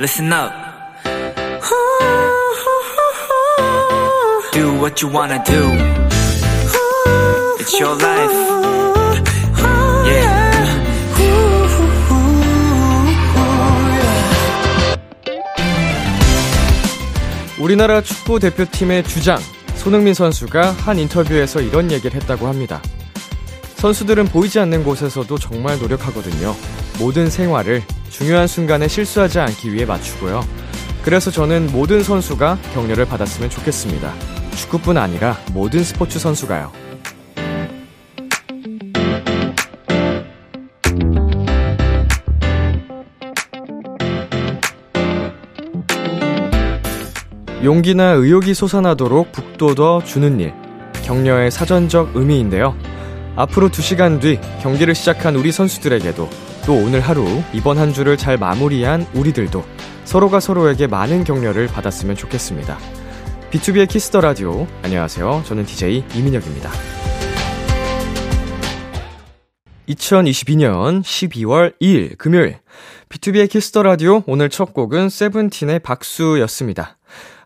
listen up. Do what you wanna do. It's your life. Yeah. 우리나라 축구 대표팀의 주장 손흥민 선수가 한 인터뷰에서 이런 얘기를 했다고 합니다. 선수들은 보이지 않는 곳에서도 정말 노력하거든요. 모든 생활을 중요한 순간에 실수하지 않기 위해 맞추고요. 그래서 저는 모든 선수가 격려를 받았으면 좋겠습니다. 축구뿐 아니라 모든 스포츠 선수가요. 용기나 의욕이 솟아나도록 북돋워 주는 일. 격려의 사전적 의미인데요. 앞으로 2시간 뒤 경기를 시작한 우리 선수들에게도 또 오늘 하루 이번 한 주를 잘 마무리한 우리들도 서로가 서로에게 많은 격려를 받았으면 좋겠습니다. 비투비의 키스 더 라디오. 안녕하세요. 저는 DJ 이민혁입니다. 2022년 12월 2일 금요일 비투비의 키스 더 라디오 오늘 첫 곡은 세븐틴의 박수였습니다.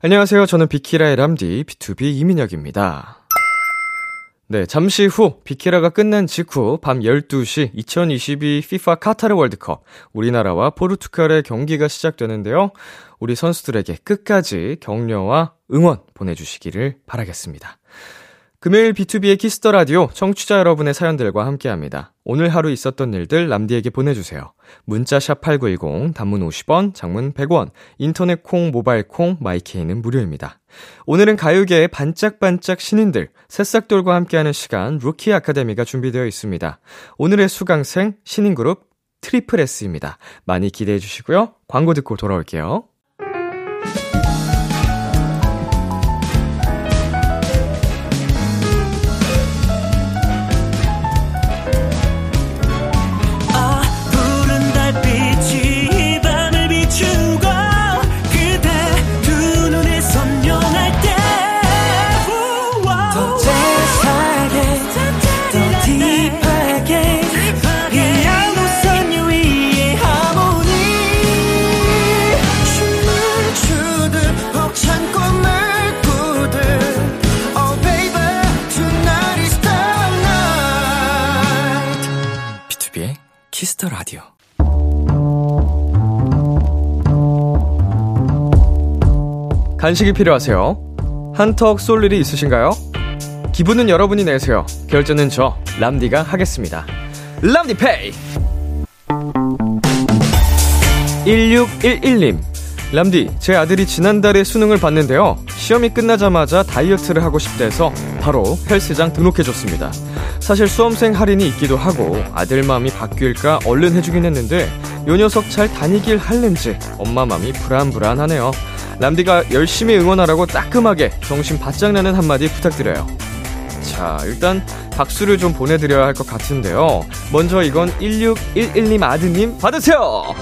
안녕하세요. 저는 비키라의 람디 B2B 이민혁입니다. 네, 잠시 후 비키라가 끝난 직후 밤 12시 2022 FIFA 카타르 월드컵 우리나라와 포르투갈의 경기가 시작되는데요. 우리 선수들에게 끝까지 격려와 응원 보내주시기를 바라겠습니다. 금요일 비투비의 키스 더 라디오 청취자 여러분의 사연들과 함께 합니다. 오늘 하루 있었던 일들 람디에게 보내주세요. 문자 샵 8910, 단문 50원, 장문 100원, 인터넷 콩, 모바일 콩, 마이케이는 무료입니다. 오늘은 가요계의 반짝반짝 신인들, 새싹돌과 함께하는 시간, 루키 아카데미가 준비되어 있습니다. 오늘의 수강생, 신인 그룹 트리플 S입니다. 많이 기대해 주시고요. 광고 듣고 돌아올게요. Kiss the Radio. 간식이 필요하세요? 한턱 쏠 일이 있으신가요? 기분은 여러분이 내세요. 결제는 저 람디가 하겠습니다. 람디페이. 1611님. 람디, 제 아들이 지난달에 수능을 봤는데요. 시험이 끝나자마자 다이어트를 하고 싶대서 바로 헬스장 등록해줬습니다. 사실 수험생 할인이 있기도 하고 아들 마음이 바뀔까 얼른 해주긴 했는데 요 녀석 잘 다니길 할는지 엄마 마음이 불안불안하네요. 람디가 열심히 응원하라고 따끔하게 정신 바짝 나는 한마디 부탁드려요. 자, 일단 박수를 좀 보내드려야 할 것 같은데요. 먼저 이건 1611님 아드님 받으세요!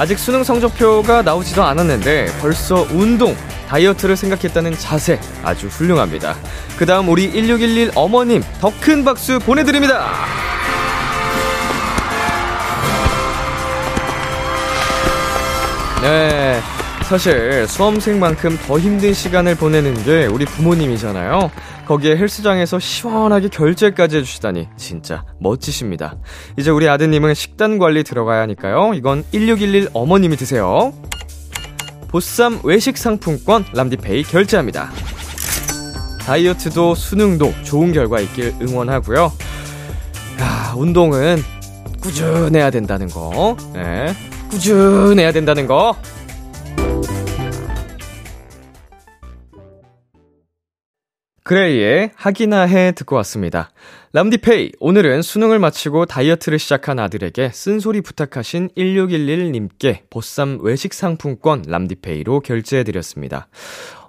아직 수능 성적표가 나오지도 않았는데 벌써 운동, 다이어트를 생각했다는 자세 아주 훌륭합니다. 그 다음 우리 1611 어머님 더 큰 박수 보내드립니다! 네. 사실 수험생만큼 더 힘든 시간을 보내는 게 우리 부모님이잖아요. 거기에 헬스장에서 시원하게 결제까지 해주시다니 진짜 멋지십니다. 이제 우리 아드님은 식단 관리 들어가야 하니까요. 이건 1611 어머님이 드세요. 보쌈 외식 상품권 람디페이 결제합니다. 다이어트도 수능도 좋은 결과 있길 응원하고요. 야, 운동은 꾸준해야 된다는 거. 네. 꾸준해야 된다는 거. 그레이의 하기나 해 듣고 왔습니다. 람디페이, 오늘은 수능을 마치고 다이어트를 시작한 아들에게 쓴소리 부탁하신 1611님께 보쌈 외식 상품권 람디페이로 결제해드렸습니다.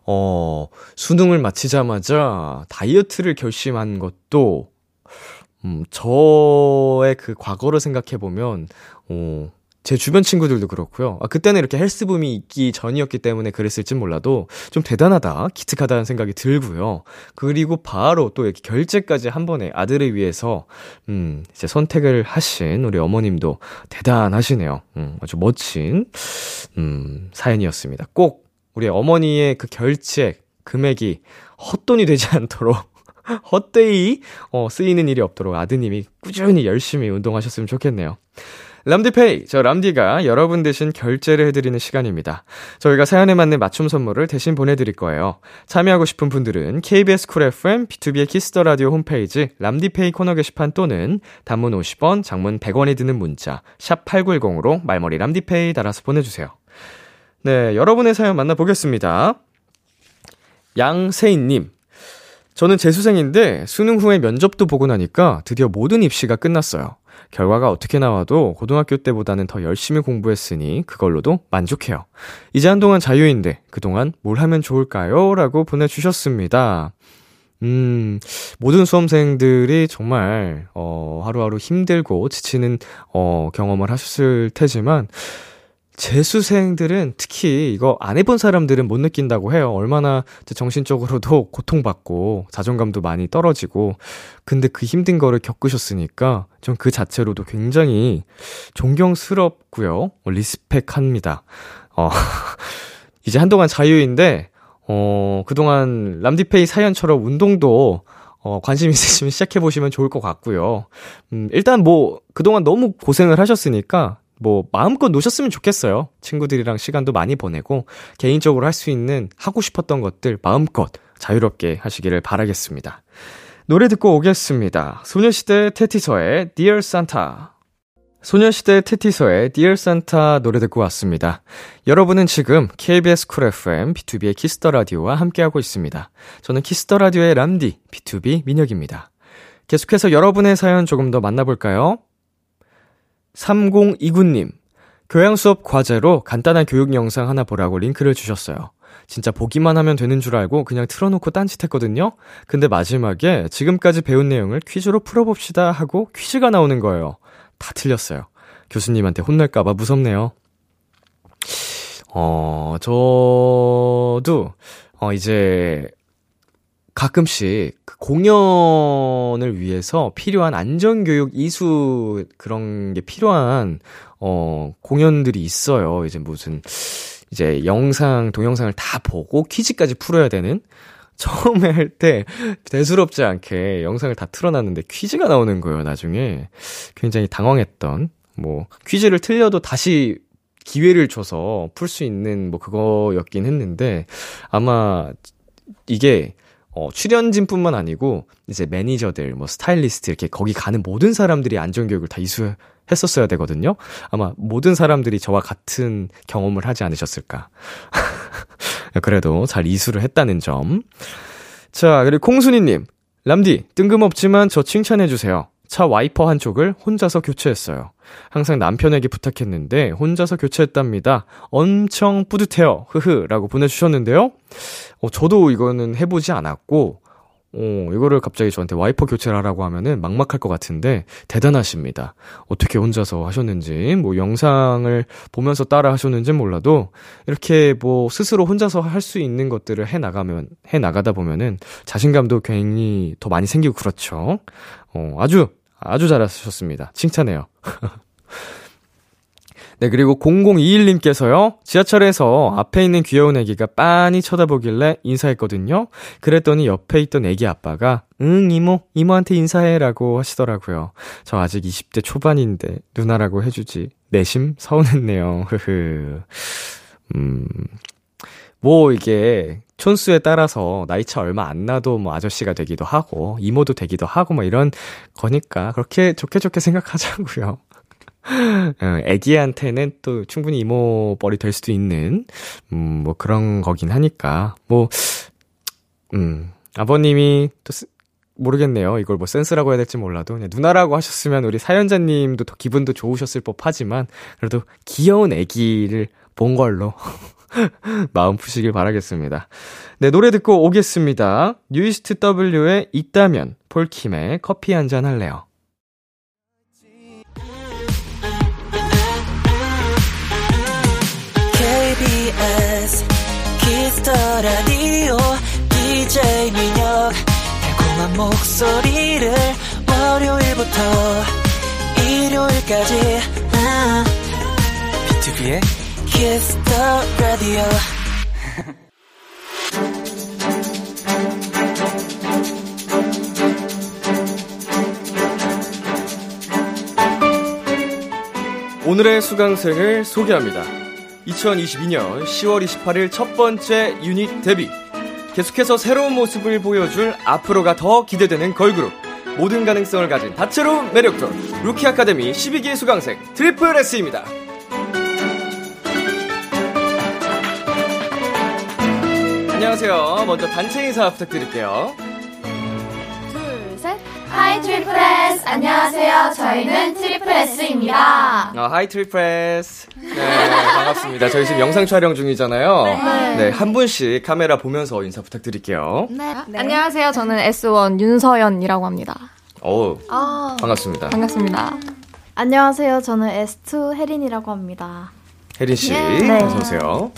어, 수능을 마치자마자 다이어트를 결심한 것도, 음, 저의 그 과거를 생각해보면, 어, 제 주변 친구들도 그렇고요. 아, 그때는 이렇게 헬스붐이 있기 전이었기 때문에 그랬을진 몰라도 좀 대단하다, 기특하다는 생각이 들고요. 그리고 바로 또 이렇게 결제까지 한 번에 아들을 위해서, 음, 이제 선택을 하신 우리 어머님도 대단하시네요. 음, 아주 멋진, 음, 사연이었습니다. 꼭 우리 어머니의 그 결제 금액이 헛돈이 되지 않도록 헛되이 어, 쓰이는 일이 없도록 아드님이 꾸준히 열심히 운동하셨으면 좋겠네요. 람디페이, 저 람디가 여러분 대신 결제를 해드리는 시간입니다. 저희가 사연에 맞는 맞춤 선물을 대신 보내드릴 거예요. 참여하고 싶은 분들은 KBS 쿨 FM, B2B의 키스터 라디오 홈페이지 람디페이 코너 게시판 또는 단문 50원, 장문 100원이 드는 문자 샵 #8910으로 말머리 람디페이 달아서 보내주세요. 네, 여러분의 사연 만나보겠습니다. 양세인님, 저는 재수생인데 수능 후에 면접도 보고 나니까 드디어 모든 입시가 끝났어요. 결과가 어떻게 나와도 고등학교 때보다는 더 열심히 공부했으니 그걸로도 만족해요. 이제 한동안 자유인데 그동안 뭘 하면 좋을까요? 라고 보내주셨습니다. 음, 모든 수험생들이 정말, 어, 하루하루 힘들고 지치는, 어, 경험을 하셨을 테지만, 재수생들은 특히 이거 안 해본 사람들은 못 느낀다고 해요. 얼마나 정신적으로도 고통받고 자존감도 많이 떨어지고. 근데 그 힘든 거를 겪으셨으니까 좀 그 자체로도 굉장히 존경스럽고요. 어, respect 합니다. 어, 이제 한동안 자유인데, 어, 그동안 람디페이 사연처럼 운동도 어, 관심 있으시면 시작해보시면 좋을 것 같고요. 음, 일단 뭐, 그동안 너무 고생을 하셨으니까, 뭐 마음껏 노셨으면 좋겠어요. 친구들이랑 시간도 많이 보내고 개인적으로 할 수 있는 하고 싶었던 것들 마음껏 자유롭게 하시기를 바라겠습니다. 노래 듣고 오겠습니다. 소녀시대 태티서의 Dear Santa. 소녀시대 태티서의 Dear Santa 노래 듣고 왔습니다. 여러분은 지금 KBS 쿨 FM B2B의 키스터 라디오와 함께하고 있습니다. 저는 키스터 라디오의 람디 B2B 민혁입니다. 계속해서 여러분의 사연 조금 더 만나볼까요? 3029님, 교양 수업 과제로 간단한 교육 영상 하나 보라고 링크를 주셨어요. 진짜 보기만 하면 되는 줄 알고 그냥 틀어놓고 딴짓했거든요? 근데 마지막에 지금까지 배운 내용을 퀴즈로 풀어봅시다 하고 퀴즈가 나오는 거예요. 다 틀렸어요. 교수님한테 혼날까봐 무섭네요. 어, 저도, 어, 이제, 가끔씩 그 공연을 위해서 필요한 안전교육 이수 그런 게 필요한 어 공연들이 있어요. 이제 무슨 이제 영상 동영상을 다 보고 퀴즈까지 풀어야 되는 처음에 할 때 대수롭지 않게 영상을 다 틀어놨는데 퀴즈가 나오는 거예요. 나중에 굉장히 당황했던 뭐 퀴즈를 틀려도 다시 기회를 줘서 풀 수 있는 뭐 그거였긴 했는데 아마 이게 어, 출연진뿐만 아니고 이제 매니저들, 뭐 스타일리스트 이렇게 거기 가는 모든 사람들이 안전교육을 다 이수했었어야 되거든요. 아마 모든 사람들이 저와 같은 경험을 하지 않으셨을까. 그래도 잘 이수를 했다는 점. 자, 그리고 콩순이님, 람디 뜬금없지만 저 칭찬해주세요. 차 와이퍼 한쪽을 혼자서 교체했어요. 항상 남편에게 부탁했는데 혼자서 교체했답니다. 엄청 뿌듯해요. 흐흐. 라고 보내주셨는데요. 어, 저도 이거는 해보지 않았고, 어, 이거를 갑자기 저한테 와이퍼 교체를 하라고 하면은 막막할 것 같은데, 대단하십니다. 어떻게 혼자서 하셨는지, 뭐 영상을 보면서 따라 하셨는지 몰라도, 이렇게 뭐 스스로 혼자서 할 수 있는 것들을 해 나가면, 해 나가다 보면은 자신감도 괜히 더 많이 생기고 그렇죠. 어, 아주 아주 잘하셨습니다. 칭찬해요. 네, 그리고 0021님께서요, 지하철에서 앞에 있는 귀여운 애기가 빤히 쳐다보길래 인사했거든요. 그랬더니 옆에 있던 애기 아빠가, 응, 이모, 이모한테 인사해 라고 하시더라고요. 저 아직 20대 초반인데, 누나라고 해주지. 내심 서운했네요. 흐흐. 음, 뭐 이게 촌수에 따라서 나이 차 얼마 안 나도 뭐 아저씨가 되기도 하고 이모도 되기도 하고 뭐 이런 거니까 그렇게 좋게 좋게 생각하자고요. 어, 애기한테는 또 충분히 이모뻘이 될 수도 있는 음 뭐 그런 거긴 하니까 뭐 음, 아버님이 또 쓰, 모르겠네요. 이걸 뭐 센스라고 해야 될지 몰라도 그냥 누나라고 하셨으면 우리 사연자님도 더 기분도 좋으셨을 법하지만 그래도 귀여운 애기를 본 걸로 마음 푸시길 바라겠습니다. 네, 노래 듣고 오겠습니다. 뉴이스트 W의 있다면, 폴킴의 커피 한 잔 할래요. 키스터 라디오 DJ 민혁 달콤한 목소리를 월요일부터 일요일까지 아. 비투비의 터 라디오 오늘의 수강생을 소개합니다. 2022년 10월 28일 첫 번째 유닛 데뷔. 계속해서 새로운 모습을 보여줄 앞으로가 더 기대되는 걸그룹. 모든 가능성을 가진 다채로운 매력돌. 루키 아카데미 12기 수강생 tripleS입니다. 안녕하세요. 먼저 단체 인사 부탁드릴게요. 둘, 셋. Hi tripleS 안녕하세요. 저희는 tripleS입니다. 어, Hi tripleS. 네, 반갑습니다. 저희 지금 영상 촬영 중이잖아요. 네. 한 분씩 카메라 보면서 인사 부탁드릴게요. 네. 안녕하세요. 저는 S1 윤서연이라고 합니다. 어우, 아, 반갑습니다. 반갑습니다. 안녕하세요. 저는 S2 혜린이라고 합니다. 혜린 씨, 네. 어서 오세요.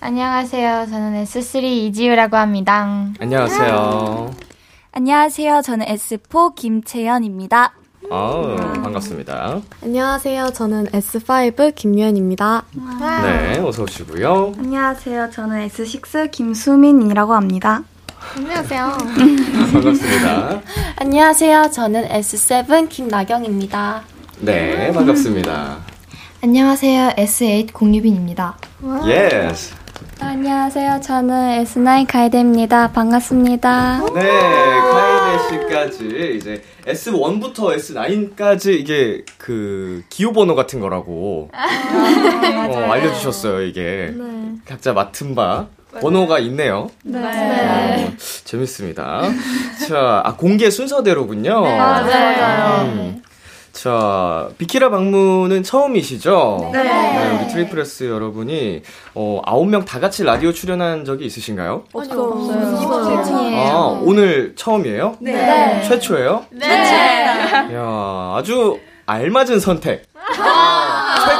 안녕하세요. 저는 S3 이지우라고 합니다. 안녕하세요. 안녕하세요. 저는 S4 김채연입니다. 아우, 반갑습니다. 안녕하세요. 저는 S5 김유현입니다. 네, 어서 오시고요. 안녕하세요. 저는 S6 김수민이라고 합니다. 안녕하세요. 반갑습니다. 안녕하세요. 저는 S7 김나경입니다. 네, 반갑습니다. 안녕하세요. S8 공유빈입니다. Yes. 안녕하세요. 저는 S9 카에데입니다. 반갑습니다. 네, 카에데 씨까지 이제 S1부터 S9까지 이게 그 기호 번호 같은 거라고 어, 알려주셨어요. 이게 각자 맡은 바 번호가 있네요. 네. 재밌습니다. 자, 아, 공개 순서대로군요. 맞아요. 음. 자, 비키라 방문은 처음이시죠? 네. 우리 tripleS 여러분이, 어, 아홉 명 다 같이 라디오 출연한 적이 있으신가요? 아, 오늘 처음이에요? 네. 최초예요? 네. 야 아주 알맞은 선택.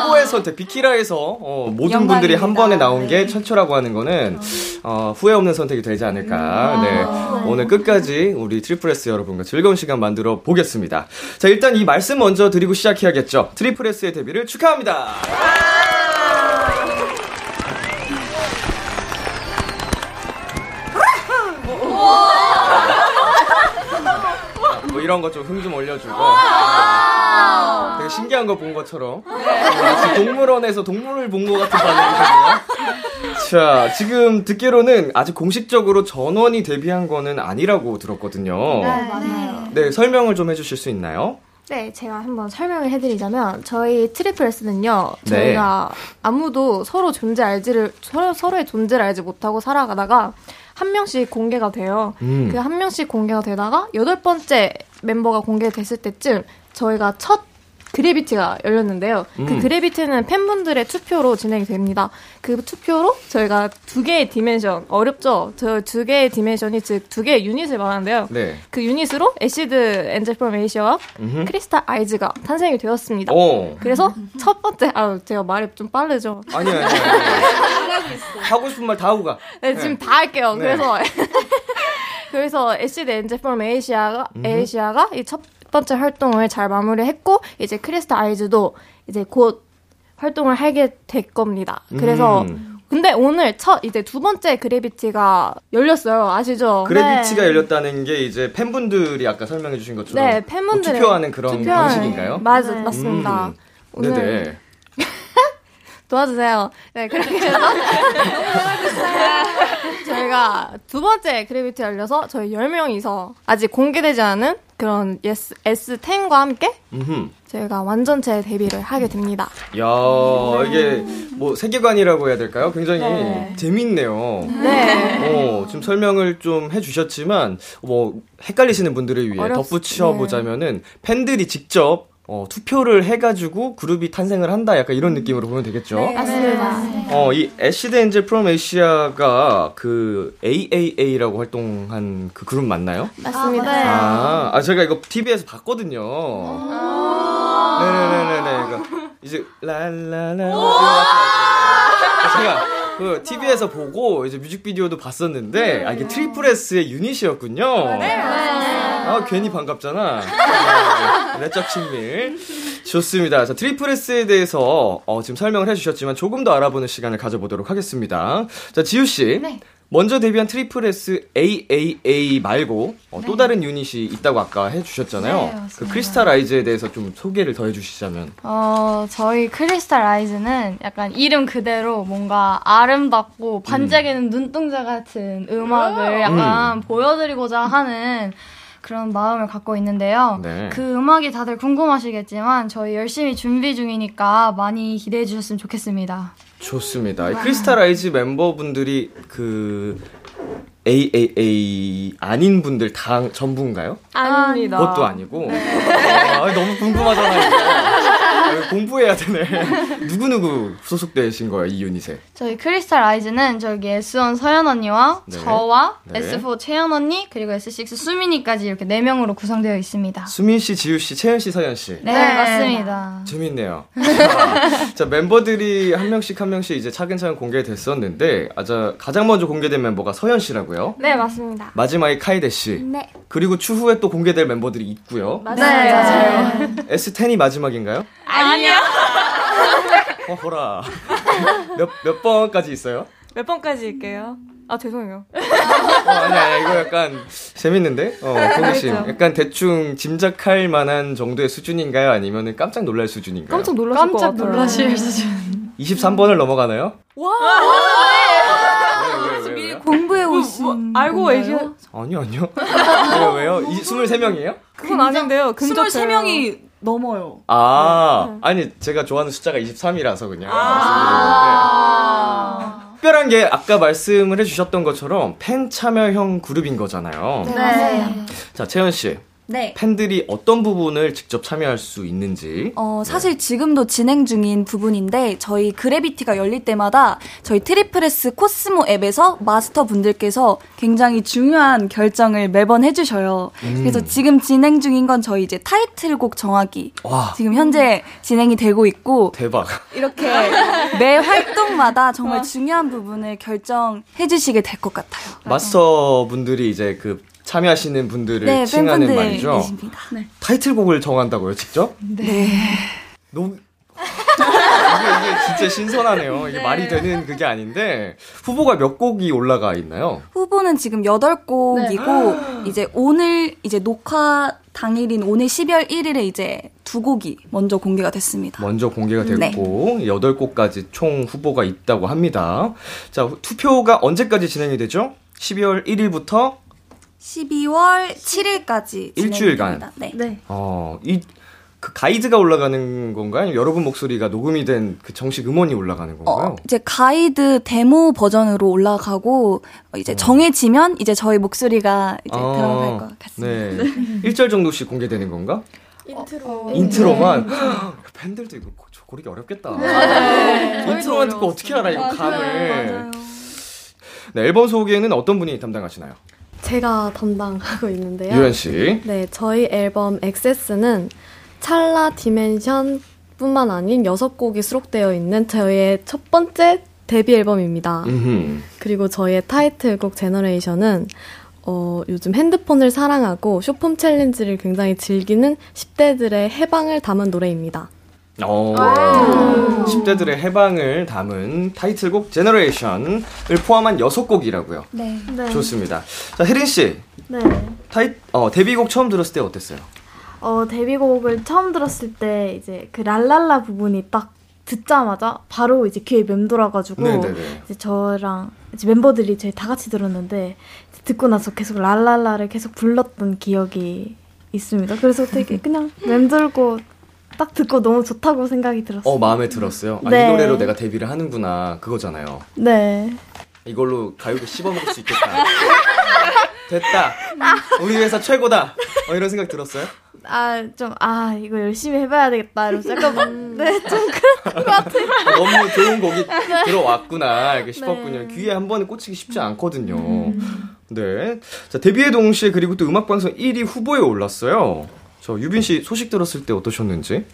아, 최고의 선택. 비키라에서 어, 모든 분들이 한 번에 나온 게 최초라고 하는 거는 어, 후회 없는 선택이 되지 않을까. 네. 오늘 끝까지 우리 tripleS 여러분과 즐거운 시간 만들어 보겠습니다. 자, 일단 이 말씀 먼저 드리고 시작해야겠죠. tripleS의 데뷔를 축하합니다. 뭐 이런 거 좀 흥 좀 올려주고 되게 신기한 거 본 것처럼 마치 동물원에서 동물을 본 것 같은 반응이거든요. 자 지금 듣기로는 아직 공식적으로 전원이 데뷔한 거는 아니라고 들었거든요. 맞아요. 네 설명을 좀 해주실 수 있나요? 네, 제가 한번 설명을 해드리자면 저희 tripleS는요. 네. 저희가 아무도 서로 존재 알지를 서로 서로의 존재를 알지 못하고 살아가다가 한 명씩 공개가 돼요. 음. 그 한 명씩 공개가 되다가 여덟 번째 멤버가 공개됐을 때쯤 저희가 첫 Gravity가 열렸는데요. 음. 그 Gravity는 팬분들의 투표로 진행이 됩니다. 그 투표로 저희가 두 개의 dimension 어렵죠. 저 두 개의 dimension이 즉 두 개의 유닛을 말하는데요. 네. 그 유닛으로 Acid Angel from Asia와 음흠. Krystal Eyes가 탄생이 되었습니다. 오. 그래서 첫 번째 아 제가 말이 좀 빠르죠. 아니 아니. 아니. 하고 싶은 말 다 하고 가. 네, 지금 다 할게요. 네. 그래서 그래서 애시드 엔젤 프롬 에이시아가 에이시아가 이첫 번째 활동을 잘 마무리했고 이제 크리스탈 아이즈도 이제 곧 활동을 하게 될 겁니다. 그래서 음. 근데 오늘 첫 이제 두 번째 그래비티가 열렸어요. 아시죠? 그래비티가 열렸다는 게 이제 팬분들이 아까 설명해 주신 것처럼 네, 팬분들 뭐 투표하는 그런 방식인가요? 맞 맞습니다. 음. 오늘 네네. 도와주세요. 네, 그렇게 해서 저희가 두 번째 그래비티 열려서 저희 10명이서 아직 공개되지 않은 그런 S, S10과 함께. 저희가 완전체 데뷔를 하게 됩니다. 야 이게 뭐 세계관이라고 해야 될까요? 굉장히 네. 재밌네요. 네. 어, 지금 설명을 좀 해주셨지만 뭐 헷갈리시는 분들을 위해 어렵- 덧붙여 보자면은 팬들이 직접 어, 투표를 해가지고 그룹이 탄생을 한다. 약간 이런 느낌으로 보면 되겠죠. 맞습니다. 어, 이 Acid Angel from Asia가 그 AAA라고 활동한 그 그룹 맞나요? 맞습니다. 아, 아, 제가 이거 TV에서 봤거든요. 네네네네. 그러니까 이제 랄랄라. 제가 그 TV에서 보고 이제 뮤직비디오도 봤었는데 아 이게 tripleS의 유닛이었군요. 네. 아 괜히 반갑잖아. 네, 내적 친밀. 좋습니다. 자 tripleS에 대해서 어, 지금 설명을 해주셨지만 조금 더 알아보는 시간을 가져보도록 하겠습니다. 자 지우 씨. 네. 먼저 데뷔한 tripleS AAA 말고 어, 네. 또 다른 유닛이 있다고 아까 해주셨잖아요. 네, 그 Krystal Eyes에 대해서 좀 소개를 더 해주시자면. 어 저희 Krystal Eyes는 약간 이름 그대로 뭔가 아름답고 반짝이는 음. 눈동자 같은 음악을 약간 음. 보여드리고자 하는 그런 마음을 갖고 있는데요. 네. 그 음악이 다들 궁금하시겠지만 저희 열심히 준비 중이니까 많이 기대해 주셨으면 좋겠습니다. 좋습니다. 크리스탈 아이즈 멤버분들이 그 AAA 아닌 분들 다 전부인가요? 아닙니다. 그것도 아니고. 네. 아, 너무 궁금하잖아요. 아, 공부해야 되네. 누구누구 소속되신 거예요, 이 유닛에? 저희 크리스탈 아이즈는 저기 S1 서연 언니와 네. 저와 네. S4 채연 언니, 그리고 S6 수민이까지 이렇게 4명으로 구성되어 있습니다. 수민 씨, 지우 씨, 채연 씨, 서연 씨. 네, 네. 맞습니다. 재밌네요. 자, 멤버들이 한 명씩 한 명씩 이제 차근차근 공개됐었는데, 아, 자, 가장 먼저 공개된 멤버가 서연 씨라고요? 네, 맞습니다. 마지막에 카이데 씨. 네. 그리고 추후에 또 공개될 멤버들이 있고요. 맞아요. 네. 맞아요. S10이 마지막인가요? 아 니요. 어, 보라. 몇, 몇 번까지 있어요? 몇 번까지일게요? 아, 죄송해요. 어, 아니, 아니, 이거 약간 재밌는데? 어, 공기씨. 약간 대충 짐작할 만한 정도의 수준인가요? 아니면 깜짝 놀랄 수준인가요? 깜짝 놀라실 깜짝 놀라실 수준. 23번을 넘어가나요? 와! 왜, 왜, 왜, 왜, 공부해 오신. 뭐, 뭐, 알고 얘기 아니요, 아니요. 왜요, 왜요? 이, 23명이에요? 그건 아닌데요. 23명이 넘어요. 아, 네. 아니, 제가 좋아하는 숫자가 23이라서 그냥. 아~ 특별한 게 아까 말씀을 해주셨던 것처럼 팬 참여형 그룹인 거잖아요. 네. 네. 자, 채연 씨. 네. 팬들이 어떤 부분을 직접 참여할 수 있는지. 어, 사실 네. 지금도 진행 중인 부분인데 저희 Gravity가 열릴 때마다 저희 tripleS Cosmo 앱에서 마스터 분들께서 굉장히 중요한 결정을 매번 해주셔요. 음. 그래서 지금 진행 중인 건 저희 이제 타이틀곡 정하기. 와. 지금 현재 진행이 되고 있고. 대박. 이렇게 매 활동마다 정말 중요한 부분을 결정해주시게 될 것 같아요. 마스터 분들이 이제 그 참여하시는 분들을 네, 칭하는 말이죠. 네. 타이틀곡을 정한다고요, 직접? 네. 너무 이게, 이게, 진짜 신선하네요. 이게 네. 말이 되는 그게 아닌데 후보가 몇 곡이 올라가 있나요? 후보는 지금 8곡이고 네. 이제 오늘 이제 녹화 당일인 오늘 12월 1일에 이제 두 곡이 먼저 공개가 됐습니다. 먼저 공개가 됐고 네. 8곡까지 총 후보가 있다고 합니다. 자, 투표가 언제까지 진행이 되죠? 12월 1일부터 12월 7일까지 일주일간. 네. 네. 어, 이, 그 가이드가 올라가는 건가요? 여러분 목소리가 녹음이 된 그 정식 음원이 올라가는 어, 건가요? 어, 이제 가이드 데모 버전으로 올라가고 이제 어. 정해지면 이제 저희 목소리가 이제 아, 들어갈 것 같습니다. 네. 네. 1절 정도씩 공개되는 건가? 인트로. 어, 인트로만 네. 팬들도 이거 고르기 어렵겠다. 네. 인트로만 듣고 어떻게 알아 이거 감을. 맞아요. 네, 앨범 소개는 어떤 분이 담당하시나요? 제가 담당하고 있는데요. 유현 씨. 네, 저희 앨범 Access는 찰나 Dimension 뿐만 아닌 6곡이 수록되어 있는 저희의 첫 번째 데뷔 앨범입니다. 음흠. 그리고 저희의 타이틀곡 Generation은 어, 요즘 핸드폰을 사랑하고 쇼폼 챌린지를 굉장히 즐기는 10대들의 해방을 담은 노래입니다. 어, 10대들의 해방을 담은 타이틀곡 Generation을 포함한 6곡이라고요. 네. 네. 좋습니다. 자, 혜린 씨. 네. 타이 어, 데뷔곡 처음 들었을 때 어땠어요? 어, 데뷔곡을 처음 들었을 때 이제 그 랄랄라 부분이 딱 듣자마자 바로 이제 귀에 맴돌아가지고 네네네. 이제 저랑 이제 멤버들이 저희 다 같이 들었는데 듣고 나서 계속 랄랄라를 계속 불렀던 기억이 있습니다. 그래서 되게 그냥 맴돌고 딱 듣고 너무 좋다고 생각이 들었어요. 어, 마음에 들었어요? 아, 네. 이 노래로 내가 데뷔를 하는구나. 그거잖아요. 네. 이걸로 가요계 씹어먹을 수 있겠다. 됐다. 우리 회사 최고다. 어, 이런 생각 들었어요? 아, 좀, 아, 이거 열심히 해봐야 되겠다. 이러면서 약간, 음. 네, 좀 그런 것 같아요. 너무 좋은 곡이 네. 들어왔구나. 이렇게 싶었군요. 네. 귀에 한 번에 꽂히기 쉽지 않거든요. 음. 네. 자, 데뷔와 동시에 그리고 또 음악방송 1위 후보에 올랐어요. 저 유빈 씨 소식 들었을 때 어떠셨는지?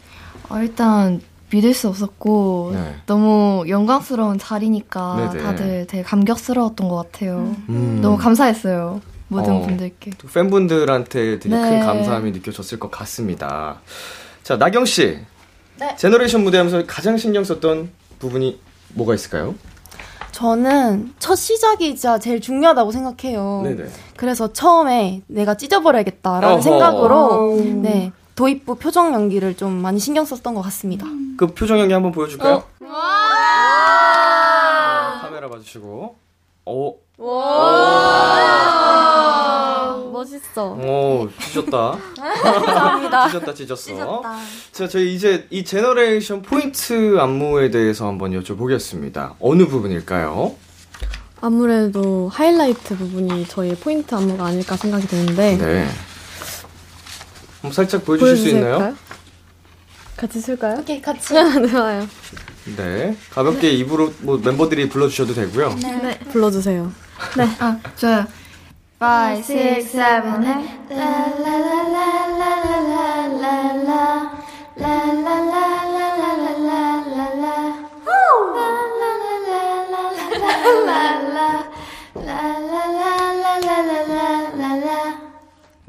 어, 일단 믿을 수 없었고 네. 너무 영광스러운 자리니까 네네. 다들 되게 감격스러웠던 것 같아요. 음. 너무 감사했어요. 모든 어, 분들께. 팬분들한테 되게 네. 큰 감사함이 느껴졌을 것 같습니다. 자, 나경 씨. 네. Generation 무대하면서 가장 신경 썼던 부분이 뭐가 있을까요? 저는 첫 시작이자 제일 중요하다고 생각해요. 네네. 그래서 처음에 내가 찢어버려야겠다라는 어허. 생각으로 네 도입부 표정 연기를 좀 많이 신경 썼던 것 같습니다. 그 표정 연기 한번 보여줄까요? 어? 카메라 봐주시고. 오. 와. 멋있어. 오, 찢었다. 감사합니다. 찢었다, 찢었어. 찢었다. 자, 저희 이제 이 Generation 포인트 안무에 대해서 한번 여쭤보겠습니다. 어느 부분일까요? 아무래도 하이라이트 부분이 저희 포인트 안무가 아닐까 생각이 드는데. 네. 한번 살짝 보여주실 수 있나요? 같이 쓸까요? 오케이, 같이. 네, 좋아요. 네. 가볍게 네. 입으로 뭐 멤버들이 불러주셔도 되고요. 네. 네. 불러주세요. 네. 아, 좋아요. 5, 6, 7, 8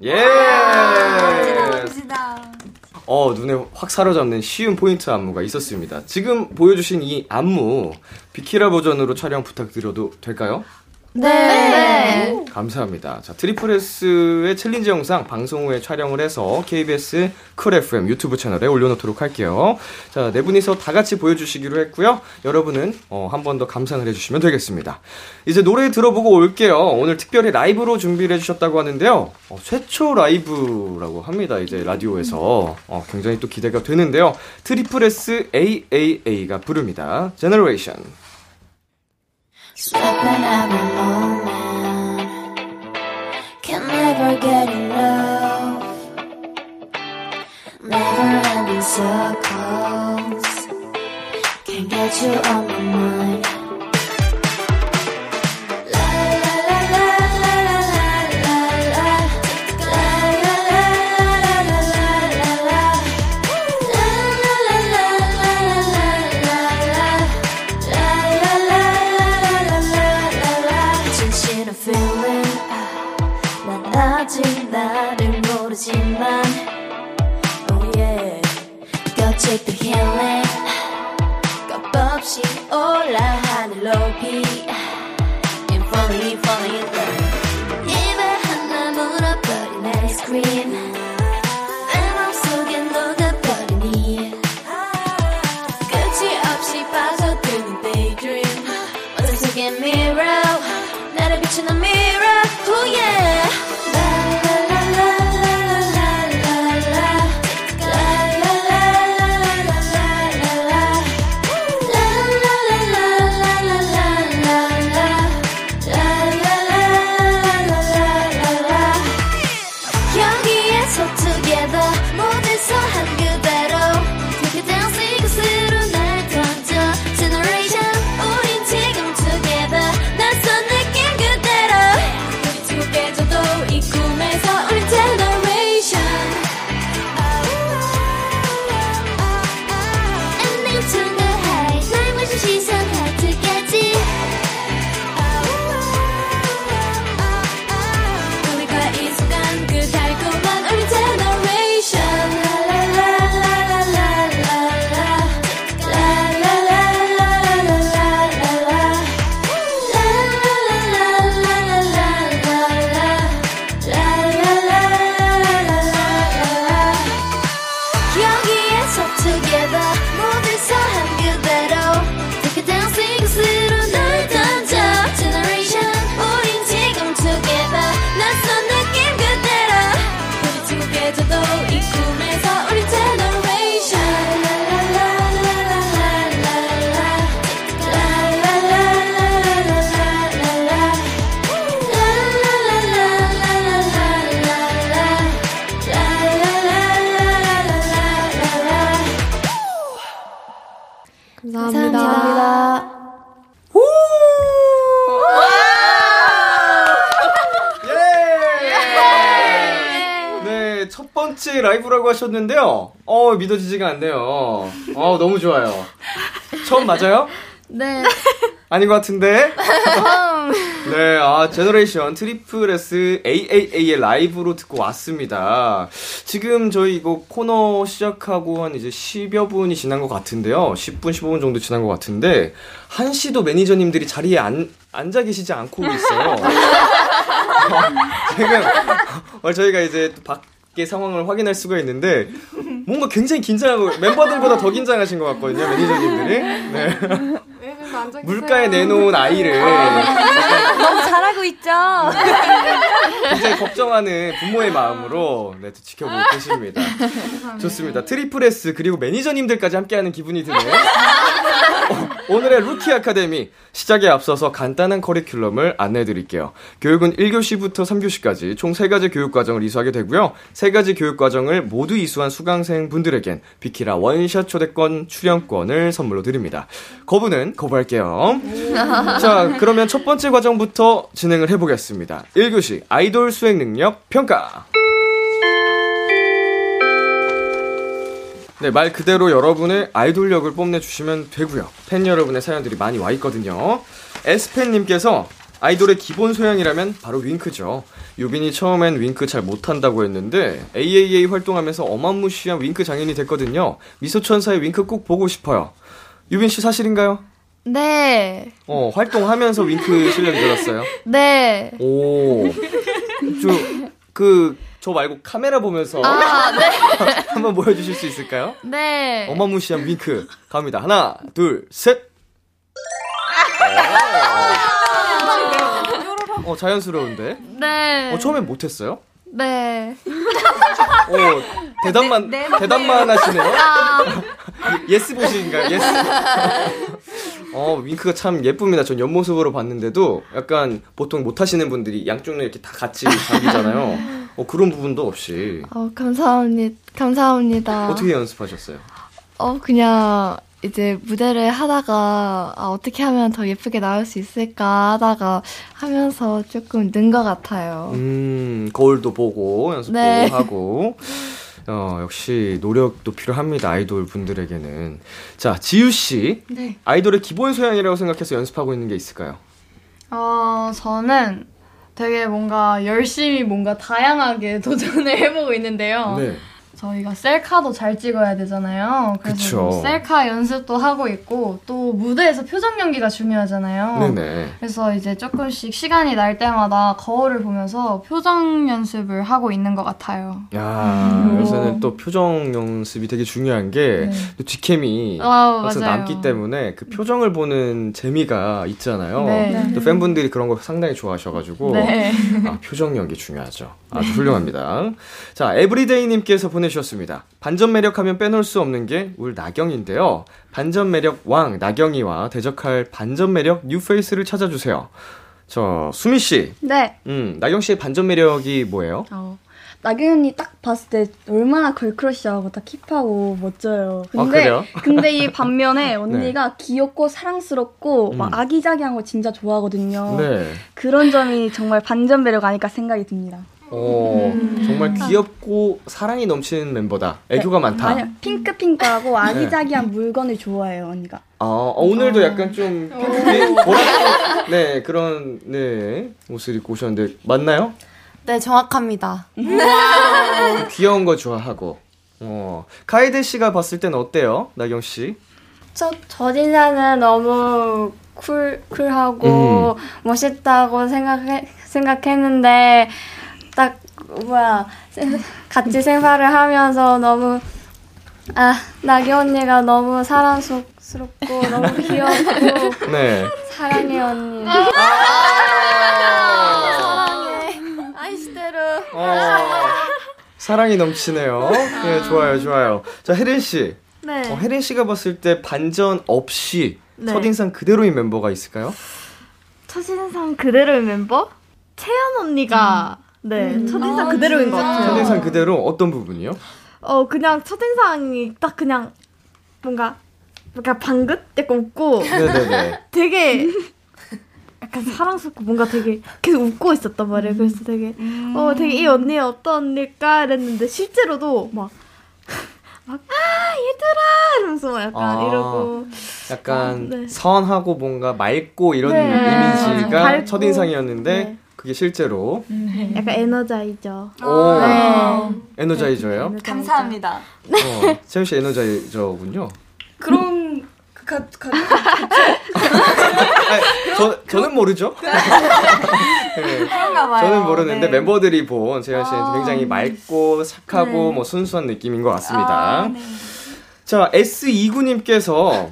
예! 어, 눈에 확 사로잡는 쉬운 포인트 안무가 있었습니다. 지금 보여주신 이 안무, 비키라 버전으로 촬영 부탁드려도 될까요? 네. 네. 감사합니다. 자, tripleS의 챌린지 영상 방송 후에 촬영을 해서 KBS Cool FM 유튜브 채널에 올려놓도록 할게요. 자, 네 분이서 다 같이 보여주시기로 했고요. 여러분은 어, 한 번 더 감상을 해주시면 되겠습니다. 이제 노래 들어보고 올게요. 오늘 특별히 라이브로 준비를 해주셨다고 하는데요. 어, 최초 라이브라고 합니다. 이제 라디오에서 어, 굉장히 또 기대가 되는데요. tripleS AAA가 부릅니다. 제 Sweat when I'm alone can never get enough. Never ending circles. Can't get you on my mind. feeling. 첫 번째 라이브라고 하셨는데요. 어, 믿어지지가 않네요. 어, 너무 좋아요. 처음 맞아요? 네. 아닌 것 같은데. 네, 아, Generation tripleS AAA의 라이브로 듣고 왔습니다. 지금 저희 이거 코너 시작하고 한 이제 10여 분이 지난 것 같은데요. 10분, 15분 정도 지난 것 같은데, 한시도 매니저님들이 자리에 안, 앉아 계시지 않고 있어요. 지금 어, 저희가 이제 박 밖의 상황을 확인할 수가 있는데, 뭔가 굉장히 긴장하고, 멤버들보다 더 긴장하신 것 같거든요, 매니저님들이. 네. 물가에 내놓은 아이를 너무 잘하고 있죠. 굉장히 걱정하는 부모의 마음으로 네, 지켜보고 계십니다. 좋습니다. tripleS 그리고 매니저님들까지 함께하는 기분이 드네요. 어, 오늘의 루키 아카데미 시작에 앞서서 간단한 커리큘럼을 안내해 드릴게요. 교육은 1교시부터 3교시까지 총 3가지 교육 과정을 이수하게 되고요. 3가지 교육 과정을 모두 이수한 수강생 분들에겐 비키라 원샷 초대권 출연권을 선물로 드립니다. 거부는 거부할게요. 자, 그러면 첫 번째 과정부터 진행을 해 보겠습니다. 1교시 아이돌 수행 능력 평가. 네, 말 그대로 여러분의 아이돌력을 뽐내주시면 되고요. 팬 여러분의 사연들이 많이 와 있거든요. 에스팬님께서 아이돌의 기본 소양이라면 바로 윙크죠. 유빈이 처음엔 윙크 잘 못한다고 했는데 AAA 활동하면서 어마무시한 윙크 장인이 됐거든요. 미소천사의 윙크 꼭 보고 싶어요. 유빈 씨 사실인가요? 네. 어, 활동하면서 윙크 실력이 늘었어요? 네. 오. 저, 그, 저 말고 카메라 보면서 아, 네. 한번 보여주실 수 있을까요? 네. 어마무시한 윙크 갑니다. 하나, 둘, 셋. 어, 자연스러운데? 네. 어, 처음엔 못했어요? 네. 어, 대답만, 네, 네, 대답만 하시네요? 아. Yes bot이신가요? Yes. 어, 윙크가 참 예쁩니다. 전 옆모습으로 봤는데도 약간 보통 못 하시는 분들이 양쪽 눈 이렇게 다 같이 감기잖아요. 어, 그런 부분도 없이. 어, 감사합니다. 감사합니다. 어떻게 연습하셨어요? 어, 그냥 이제 무대를 하다가 아, 어떻게 하면 더 예쁘게 나올 수 있을까 하다가 하면서 조금 는 것 같아요. 음, 거울도 보고 연습도 네. 하고. 어, 역시 노력도 필요합니다. 아이돌 분들에게는. 자, 지유 씨. 네. 아이돌의 기본 소양이라고 생각해서 연습하고 있는 게 있을까요? 어, 저는 되게 뭔가 열심히 뭔가 다양하게 도전을 해보고 있는데요. 네. 저희가 셀카도 잘 찍어야 되잖아요. 그래서. 뭐 셀카 연습도 하고 있고 또 무대에서 표정 연기가 중요하잖아요. 네네. 그래서 이제 조금씩 시간이 날 때마다 거울을 보면서 표정 연습을 하고 있는 것 같아요. 야, 요새는 또 표정 연습이 되게 중요한 게, 네. 또 뒤캠이 아, 항상 맞아요. 남기 때문에 그 표정을 보는 재미가 있잖아요. 네. 또 팬분들이 그런 거 상당히 좋아하셔가지고, 네. 아, 표정 연기 중요하죠. 아주 훌륭합니다. 자, 에브리데이님께서 보내 주셨습니다. 반전 매력하면 빼놓을 수 없는 게 울 나경인데요. 반전 매력 왕 나경이와 대적할 반전 매력 뉴페이스를 찾아주세요. 저 수미 씨, 네. 음 나경 씨의 반전 매력이 뭐예요? 어, 나경 언니 딱 봤을 때 얼마나 걸크러쉬하고 딱 힙하고 멋져요. 아, 근데 그래요? 근데 이 반면에 언니가 귀엽고 사랑스럽고 음. 막 아기자기한 거 진짜 좋아하거든요. 네. 그런 점이 정말 반전 매력 아닐까 생각이 듭니다. 어, 정말 귀엽고 사랑이 넘치는 멤버다. 애교가 많다. 아니요, 핑크핑크하고 아기자기한 물건을 좋아해요 언니가. 아, 어, 오늘도 약간 좀 핑크빛, 보라색, 네, 그런, 네, 옷을 입고 오셨는데, 맞나요? 네, 정확합니다. 귀여운 거 좋아하고. 어, 카에데 씨가 봤을 땐 어때요? 나경 씨? 첫 첫인상은 너무 쿨 쿨하고 멋있다고 생각해 생각했는데 딱 뭐야 생- 같이 생활을 하면서 너무 아 나기 언니가 너무 사랑스럽고 너무 귀엽고 네. 사랑해 언니. 사랑해. 아이시테르. 어, 사랑이 넘치네요. 네, 좋아요, 좋아요. 자, 혜린 씨. 네. 어, 혜린 씨가 봤을 때 반전 없이 네. 첫인상 그대로인 멤버가 있을까요? 첫인상 그대로의 멤버? 채연 언니가 네 첫인상 그대로인 것 같아요. 첫인상 그대로 어떤 부분이요? 어 그냥 첫인상이 딱 그냥 뭔가 뭔가 방긋 약간 웃고 네네네. 되게 약간 사랑스럽고 뭔가 되게 계속 웃고 있었단 말이에요. 음. 그래서 되게 음. 어 되게 이 언니 어떤 언니일까 이랬는데 실제로도 막 막, 아, 얘들아! 이러면서 약간 아, 이러고. 약간 네. 선하고 뭔가 맑고 이런 네. 이미지가 네. 첫인상이었는데, 네. 그게 실제로. 네. 약간 에너자이저. 오, 네. 에너자이저예요? 에너자이저. 감사합니다. 어, 세훈 씨 에너자이저군요. 그럼, 가, 가, 아니, 저, 저는 모르죠. 네. 저는 모르는데 네. 멤버들이 본 재현 씨는 아. 굉장히 맑고 착하고 네. 뭐 순수한 느낌인 것 같습니다. 아, 네. 자, S29님께서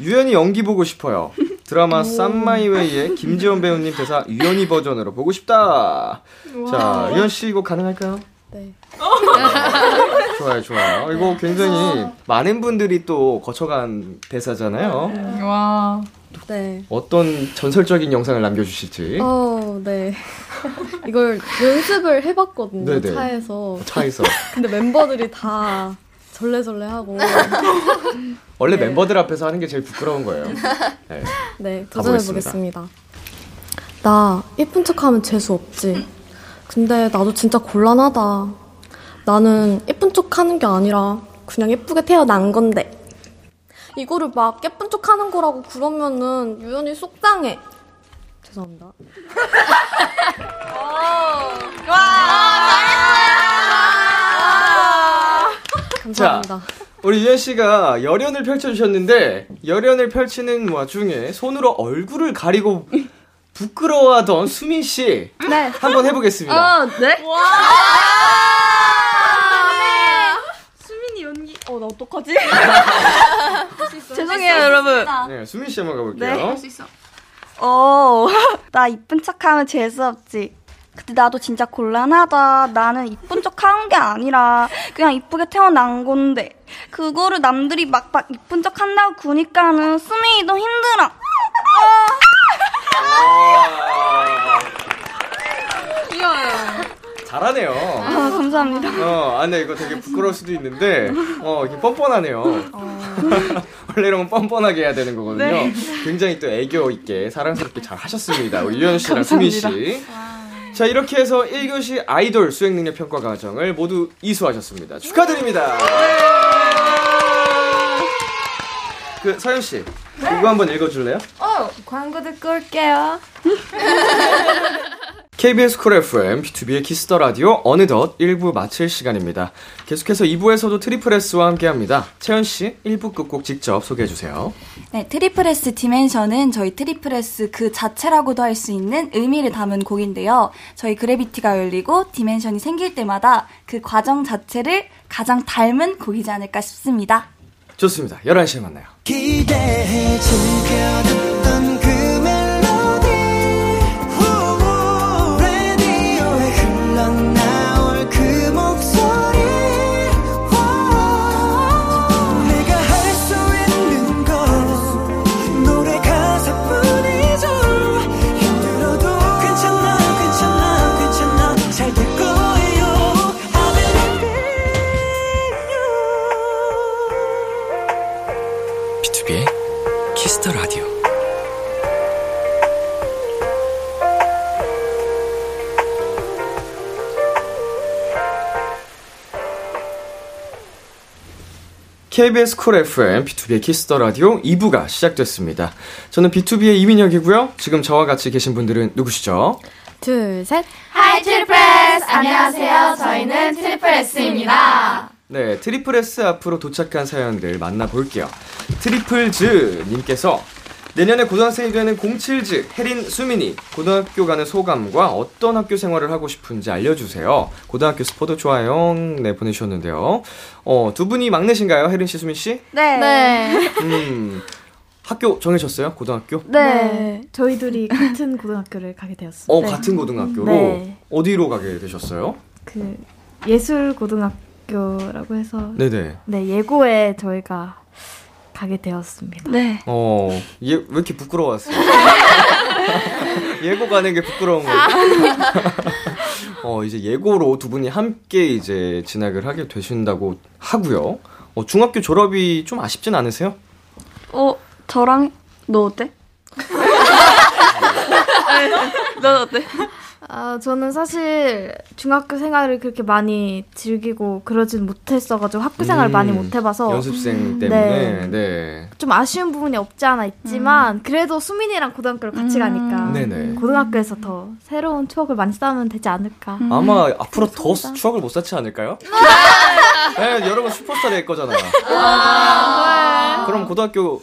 유연이 연기 보고 싶어요. 드라마 쌈마이웨이의 김지원 배우님 대사 유연이 버전으로 보고 싶다. 자, 유연 씨 이거 가능할까요? 네. 좋아요, 좋아요. 이거 굉장히 많은 분들이 또 거쳐간 대사잖아요. 와. 네. 어떤 전설적인 영상을 남겨주실지. 어, 네. 이걸 연습을 해봤거든요. 네네. 차에서. 차에서. 근데 멤버들이 다 절레절레하고. 원래 네. 멤버들 앞에서 하는 게 제일 부끄러운 거예요. 네, 네 도전해 보겠습니다. 나 예쁜 척하면 재수 없지. 근데 나도 진짜 곤란하다. 나는 예쁜 척 하는 게 아니라 그냥 예쁘게 태어난 건데. 이거를 막 예쁜 척 하는 거라고 그러면은 유연이 속상해. 죄송합니다. 와, 감사합니다. 자, 우리 유연 씨가 열연을 펼쳐주셨는데 열연을 펼치는 와중에 손으로 얼굴을 가리고 부끄러워하던 수민 씨, 네. 한번 해보겠습니다. 아, 네? 와. 어, 나 어떡하지? 죄송해요, 여러분. 네, 수민 씨 한번 가볼게요. 네, 할 수 있어. 어, 나 이쁜 척하면 재수 없지. 근데 나도 진짜 곤란하다. 나는 이쁜 척 하는 게 아니라 그냥 이쁘게 태어난 건데 그거를 남들이 막막 이쁜 척 한다고 구니까는 수민이도 힘들어. 귀여워요. 잘하네요. 아, 감사합니다. 어, 아, 네, 이거 되게 부끄러울 수도 있는데, 어, 이게 뻔뻔하네요. 어. 원래 이런 건 뻔뻔하게 해야 되는 거거든요. 네. 굉장히 또 애교 있게 사랑스럽게 잘 하셨습니다. 우리 유연 씨랑 수민 씨. 자, 이렇게 해서 1교시 아이돌 수행 능력 평가 과정을 모두 이수하셨습니다. 축하드립니다. 그, 서연 씨. 이거 한번 읽어 줄래요? 어, 광고 듣고 올게요. KBS 쿨 FM, B2B의 키스터 라디오 어느덧 1부 마칠 시간입니다. 계속해서 2부에서도 tripleS와 함께 합니다. 채연 씨, 1부 끝곡 직접 소개해 주세요. 네, tripleS Dimension은 저희 tripleS 그 자체라고도 할 수 있는 의미를 담은 곡인데요. 저희 Gravity가 열리고 Dimension이 생길 때마다 그 과정 자체를 가장 닮은 곡이지 않을까 싶습니다. 좋습니다. 11시에 만나요. 기대해 즐겨듣던 KBS 쿨 FM, B2B의 키스터 라디오 2부가 시작됐습니다. 저는 BTOB의 이민혁이고요. 지금 저와 같이 계신 분들은 누구시죠? 둘, 셋. Hi tripleS! 안녕하세요. 저희는 tripleS입니다. 네, tripleS 앞으로 도착한 사연들 만나볼게요. 트리플즈 님께서 내년에 고등학생이 되는 07즈 혜린 수민이 고등학교 가는 소감과 어떤 학교 생활을 하고 싶은지 알려주세요. 고등학교 스포도 좋아요. 네 보내주셨는데요. 어, 두 분이 막내신가요, 혜린 씨, 수민 씨? 네. 네. 음. 학교 정해졌어요? 고등학교? 네. 네. 저희 둘이 같은 고등학교를 가게 되었어요. 어, 네. 같은 고등학교로? 네. 어디로 가게 되셨어요? 그, 예술 고등학교라고 해서. 네네. 네, 예고에 저희가 가게 되었습니다. 네. 어, 예, 왜 이렇게 부끄러웠어요? 예고 가는 게 부끄러운 거예요. 어, 이제 예고로 두 분이 함께 이제 진학을 하게 되신다고 하고요. 어, 중학교 졸업이 좀 아쉽진 않으세요? 어, 저랑 너 어때? 넌 어때? 아, 저는 사실 중학교 생활을 그렇게 많이 즐기고 그러진 못했어가지고 학교 생활을 음, 많이 못해봐서 연습생 음. 때문에 네. 네. 좀 아쉬운 부분이 없지 않아 있지만 음. 그래도 수민이랑 고등학교를 같이 음. 가니까 네네. 고등학교에서 더 새로운 추억을 많이 쌓으면 되지 않을까. 음. 아마 앞으로 그렇습니다. 더 추억을 못 쌓지 않을까요? 네, 여러분 슈퍼스타 될 거잖아요. 아, 그럼 고등학교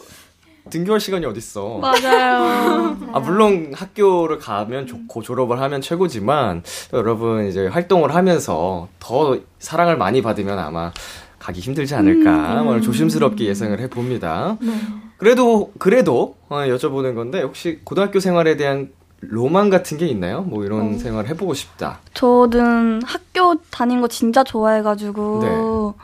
등교할 시간이 어딨어. 맞아요. 아, 물론 학교를 가면 좋고 졸업을 하면 최고지만 여러분 이제 활동을 하면서 더 사랑을 많이 받으면 아마 가기 힘들지 않을까 음, 음. 조심스럽게 예상을 해봅니다. 네. 그래도 그래도 어, 여쭤보는 건데 혹시 고등학교 생활에 대한 로망 같은 게 있나요? 뭐 이런 어. 생활 해보고 싶다. 저는 학교 다닌 거 진짜 좋아해가지고 네.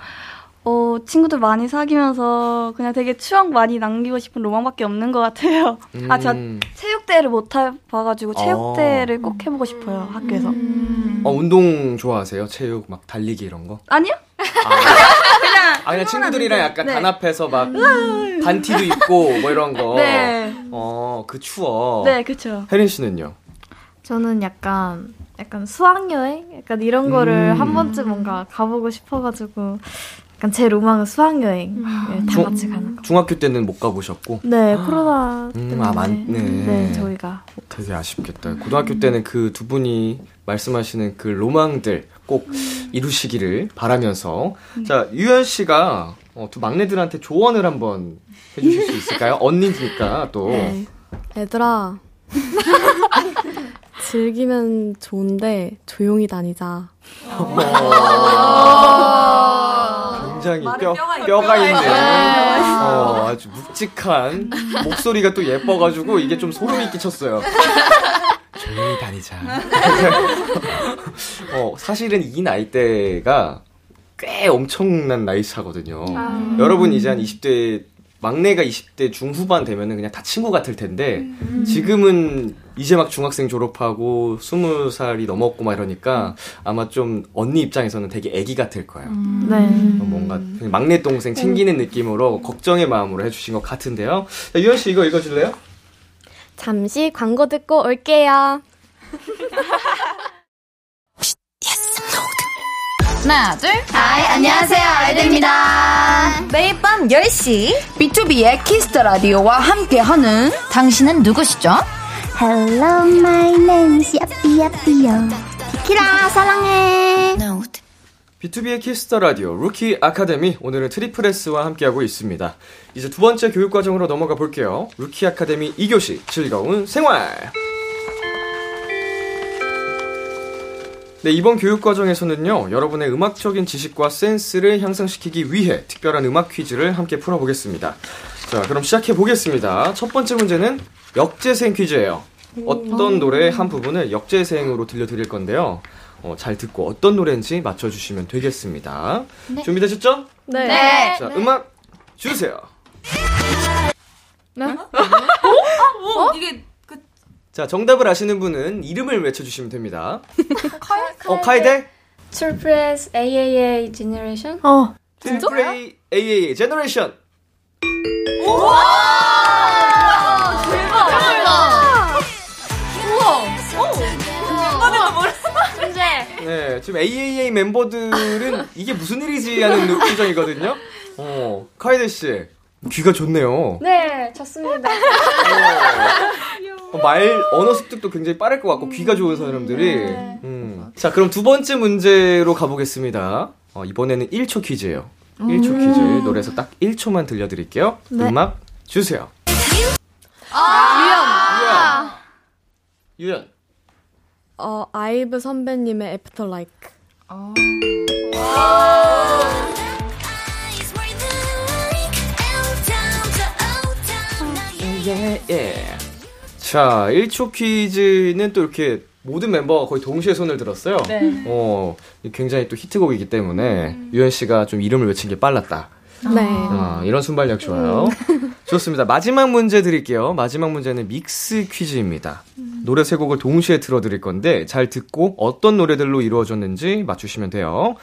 어, 친구들 많이 사귀면서 그냥 되게 추억 많이 남기고 싶은 로망밖에 없는 것 같아요. 음. 아, 제가 체육대회를 못 해봐가지고 체육대회를 어. 꼭 해보고 싶어요, 학교에서. 음. 어, 운동 좋아하세요? 체육, 막 달리기 이런 거? 아니요? 아, 그냥, 아, 그냥 친구들이랑 약간 네. 단합해서 막 음. 반티도 입고 뭐 이런 거. 네. 어, 그 추억. 네, 그쵸. 혜린 씨는요? 저는 약간 약간 수학여행? 약간 이런 거를 음. 한 번쯤 뭔가 가보고 싶어가지고 약간 제 로망은 수학여행 음. 다 같이 가는 거. 중학교 때는 못 가보셨고. 네, 코로나 음, 때문에. 아, 맞네. 네, 저희가. 되게 아쉽겠다. 고등학교 때는 그 두 분이 말씀하시는 그 로망들 꼭 음. 이루시기를 바라면서. 음. 자, 유현 씨가 어, 두 막내들한테 조언을 한번 해주실 수 있을까요? 언니니까 또. 네. 얘들아. 즐기면 좋은데 조용히 다니자. 굉장히 뼈, 뼈가, 뼈가 있는 어, 아주 묵직한 목소리가 또 예뻐가지고 이게 좀 소름이 끼쳤어요. 조용히 다니자. 어, 사실은 이 나이대가 꽤 엄청난 나이 차거든요. 아. 여러분 이제 한 20대 막내가 20대 중후반 되면은 그냥 다 친구 같을 텐데 음. 지금은 이제 막 중학생 졸업하고 20살이 넘었고 막 이러니까 아마 좀 언니 입장에서는 되게 애기 같을 거예요. 음. 네. 뭔가 막내 동생 챙기는 음. 느낌으로 걱정의 마음으로 해주신 것 같은데요. 자, 유현 씨 이거 읽어줄래요? 잠시 광고 듣고 올게요. 하나, 둘. Hi, 안녕하세요. 아이들입니다. 매일 밤 10시 B2B의 키스터 라디오와 함께하는 당신은 누구시죠? Hello, my name is 야삐 야삐요. 키라 사랑해. B2B의 키스터 라디오 루키 아카데미 오늘은 tripleS와 함께하고 있습니다. 이제 두 번째 교육 과정으로 넘어가 볼게요. 루키 아카데미 2교시 즐거운 생활. 네, 이번 교육 과정에서는요, 여러분의 음악적인 지식과 센스를 향상시키기 위해 특별한 음악 퀴즈를 함께 풀어보겠습니다. 자, 그럼 시작해 보겠습니다. 첫 번째 문제는 역재생 퀴즈예요. 어떤 노래의 한 부분을 역재생으로 들려드릴 건데요. 어, 잘 듣고 어떤 노래인지 맞춰주시면 되겠습니다. 네. 준비되셨죠? 네. 네. 자, 음악 주세요. 네? 어? 어? 어? 이게 자, 정답을 아시는 분은 이름을 외쳐주시면 됩니다. 카이, 어, 카이데? Surprise AAA Generation? 어, 진짜? AAA Generation. 우와! 대박! 우와! 문제. 네, 지금 AAA 멤버들은 이게 무슨 일이지 하는 표정이거든요. 어, 카이데 씨. 귀가 좋네요. 네, 좋습니다. 어, 말 언어 습득도 굉장히 빠를 것 같고 음, 귀가 좋은 사람들이. 네. 음. 자, 그럼 두 번째 문제로 가보겠습니다. 어, 이번에는 1초 퀴즈예요. 음. 1초 퀴즈 노래에서 딱 1초만 들려드릴게요. 네. 음악 주세요. 아~ 유연. 유연. 어, IVE 선배님의 After LIKE. 아~ 예, 예. 자, 1초 퀴즈는 또 이렇게 모든 멤버가 거의 동시에 손을 들었어요. 네. 어, 굉장히 또 히트곡이기 때문에 음. 유현 씨가 좀 이름을 외친 게 빨랐다. 네. 어, 이런 순발력 좋아요. 음. 좋습니다. 마지막 문제 드릴게요. 마지막 문제는 믹스 퀴즈입니다. 음. 노래 세 곡을 동시에 틀어드릴 건데 잘 듣고 어떤 노래들로 이루어졌는지 맞추시면 돼요.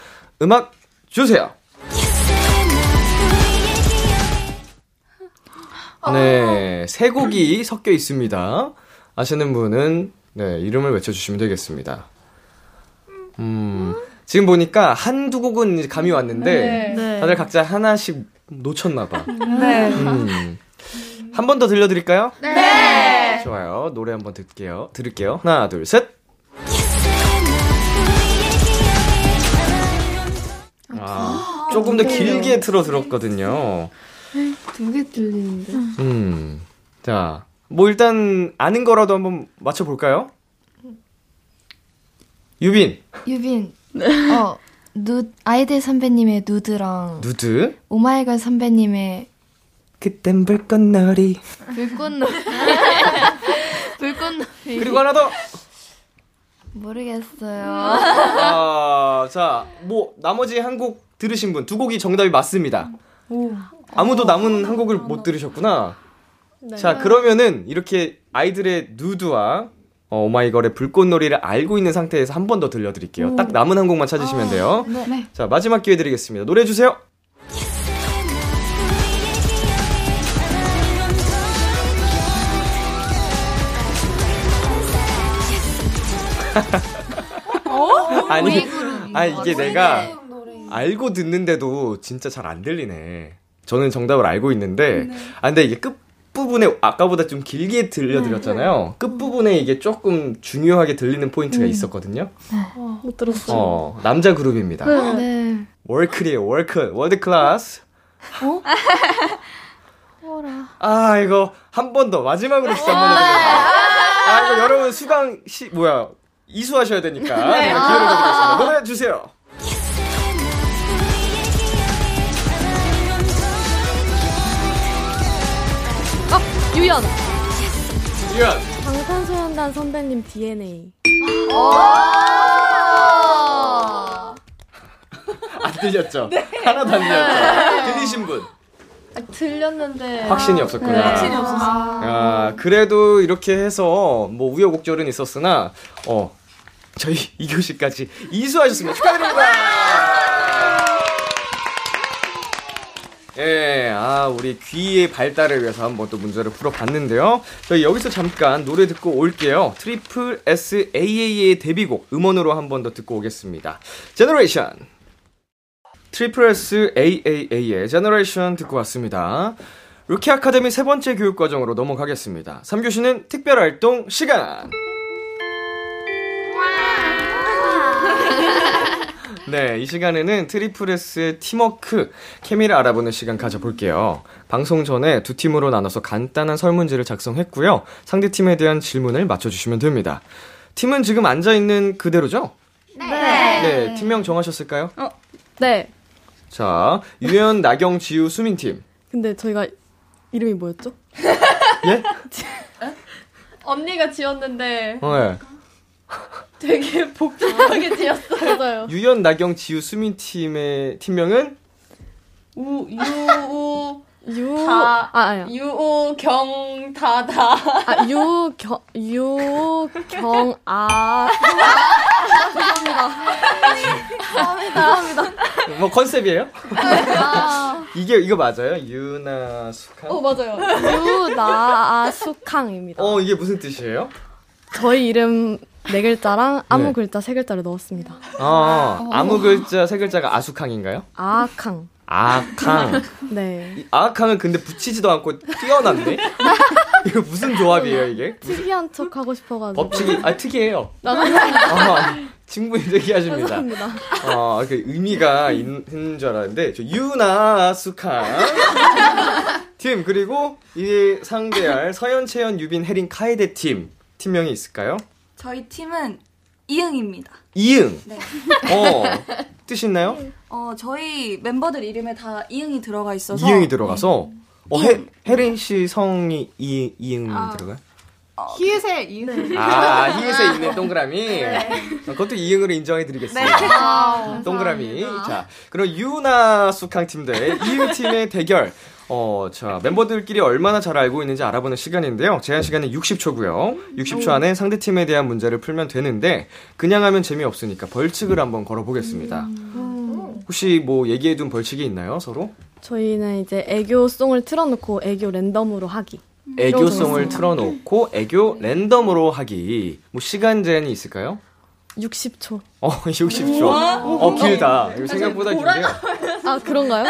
음악 주세요. 네, 세 곡이 섞여 있습니다. 아시는 분은 네, 이름을 외쳐주시면 되겠습니다. 음, 지금 보니까 한두 곡은 감이 왔는데, 네. 다들 각자 하나씩 놓쳤나봐. 네. 음. 한 번 더 들려드릴까요? 네. 좋아요. 노래 한 번 듣게요. 들을게요. 하나, 둘, 셋. 아, 조금 더 길게 틀어 들었거든요. 두 개 들리는데. 음. 자, 뭐 일단 아는 거라도 한번 맞춰볼까요? 유빈. 유빈. 어, 누, 아이들 선배님의 누드랑. 누드? 오마이걸 선배님의. 그땐 불꽃놀이. 불꽃놀이. 불꽃놀이. 그리고 하나 더. 모르겠어요. 아, 자, 뭐, 나머지 한 곡 들으신 분, 두 곡이 정답이 맞습니다. 오. 아무도 남은 한 곡을 못 들으셨구나. 네. 자, 그러면은 이렇게 아이들의 누드와 어, 오마이걸의 불꽃놀이를 알고 있는 상태에서 한 번 더 들려드릴게요. 오. 딱 남은 한 곡만 찾으시면 아, 돼요. 네. 네. 자, 마지막 기회 드리겠습니다. 노래 주세요. 어? 아니, 아니 이게 내가 알고 듣는데도 진짜 잘 안 들리네. 저는 정답을 알고 있는데, 네. 아 근데 이게 끝 부분에 아까보다 좀 길게 들려드렸잖아요. 네, 네. 끝 부분에 이게 조금 중요하게 들리는 포인트가 음. 있었거든요. 네. 어, 못 들었어요. 어, 남자 그룹입니다. 월클이에요, 월클, world class. 어? 아 이거 한 번 더 마지막으로 진짜 한번 더. 아 이거 여러분 수강 시 뭐야 이수하셔야 되니까 네. 기회를 드리겠습니다. 노래 주세요. 유연. 유연. 방탄소년단 선배님 DNA. 안 들렸죠? 네. 하나도 안 들렸죠? 들리신 분? 아, 들렸는데 확신이 없었구나. 네. 확신이 없었어. 아, 그래도 이렇게 해서 뭐 우여곡절은 있었으나 어 저희 2교시까지 이수하셨습니다. 축하드립니다. 예, 아, 우리 귀의 발달을 위해서 한번 또 문제를 풀어봤는데요. 저희 여기서 잠깐 노래 듣고 올게요. tripleS AAA의 데뷔곡 음원으로 한번 더 듣고 오겠습니다. Generation. tripleS AAA의 Generation 듣고 왔습니다. 루키 아카데미 세 번째 교육 과정으로 넘어가겠습니다. 3교시는 특별 활동 시간. 네, 이 시간에는 tripleS의 팀워크, 케미를 알아보는 시간 가져볼게요. 방송 전에 두 팀으로 나눠서 간단한 설문지를 작성했고요. 상대 팀에 대한 질문을 맞춰주시면 됩니다. 팀은 지금 앉아있는 그대로죠? 네. 네, 팀명 정하셨을까요? 어, 네. 자, 유연, 나경, 지우, 수민 팀. 근데 저희가 이름이 뭐였죠? 예? 언니가 지었는데. 어, 네. 되게 복잡하게 지었어요. 맞아요. 유연, 나경, 지우, 수민 팀의 팀명은 우, 유, 우, 유, 다, 아, 아니요. 유오, 경, 다, 다. 아, 유, 경, 유, 경, 아. 죄송합니다. 죄송합니다. 뭐 컨셉이에요? 아. 이게, 이거 맞아요? 유나, 수캉? 어, 맞아요. 유나, 수캉입니다. 어, 이게 무슨 뜻이에요? 저희 이름 네 글자랑 아무 네. 글자 세 글자를 넣었습니다. 아, 아무 글자 세 글자가 아수캉인가요? 아캉. 아캉. 네. 아캉은 근데 붙이지도 않고 뛰어났네? 이거 무슨 조합이에요, 이게? 특이한 척 하고 싶어가지고. 법칙이, 아, 특이해요. 아, 충분히 특이하십니다. 감사합니다. 어, 그 의미가 있는 줄 알았는데, 저 유나 수캉. 팀, 그리고 이 상대할 서현, 채연, 유빈, 혜린, 카에데 팀. 팀명이 있을까요? 저희 팀은 이응입니다. 이응? 네. 어, 뜻 있나요? 어, 저희 멤버들 이름에 다 이응이 들어가 있어서. 이응이 들어가서? 네. 어, 해, 혜린 씨 성이 이, 이응 아. 들어가요? 어, 히읗에 이응. 네. 아, 히읗에 있는 동그라미. 네. 어, 그것도 이응으로 인정해드리겠습니다. 네. 아, 동그라미. 자, 그럼 유나 수캉 팀들 이응 팀의 대결. 어, 자, 멤버들끼리 얼마나 잘 알고 있는지 알아보는 시간인데요. 제한 시간은 60초고요. 60초 안에 상대 팀에 대한 문제를 풀면 되는데 그냥 하면 재미없으니까 벌칙을 한번 걸어 보겠습니다. 혹시 뭐 얘기해 둔 벌칙이 있나요, 서로? 저희는 이제 애교송을 틀어 놓고 애교 랜덤으로 하기. 애교송을 틀어 놓고 애교 랜덤으로 하기. 뭐 시간 제한이 있을까요? 60초. 어, 60초. 어, 길다. 이거 생각보다 긴데요. 아, 그런가요?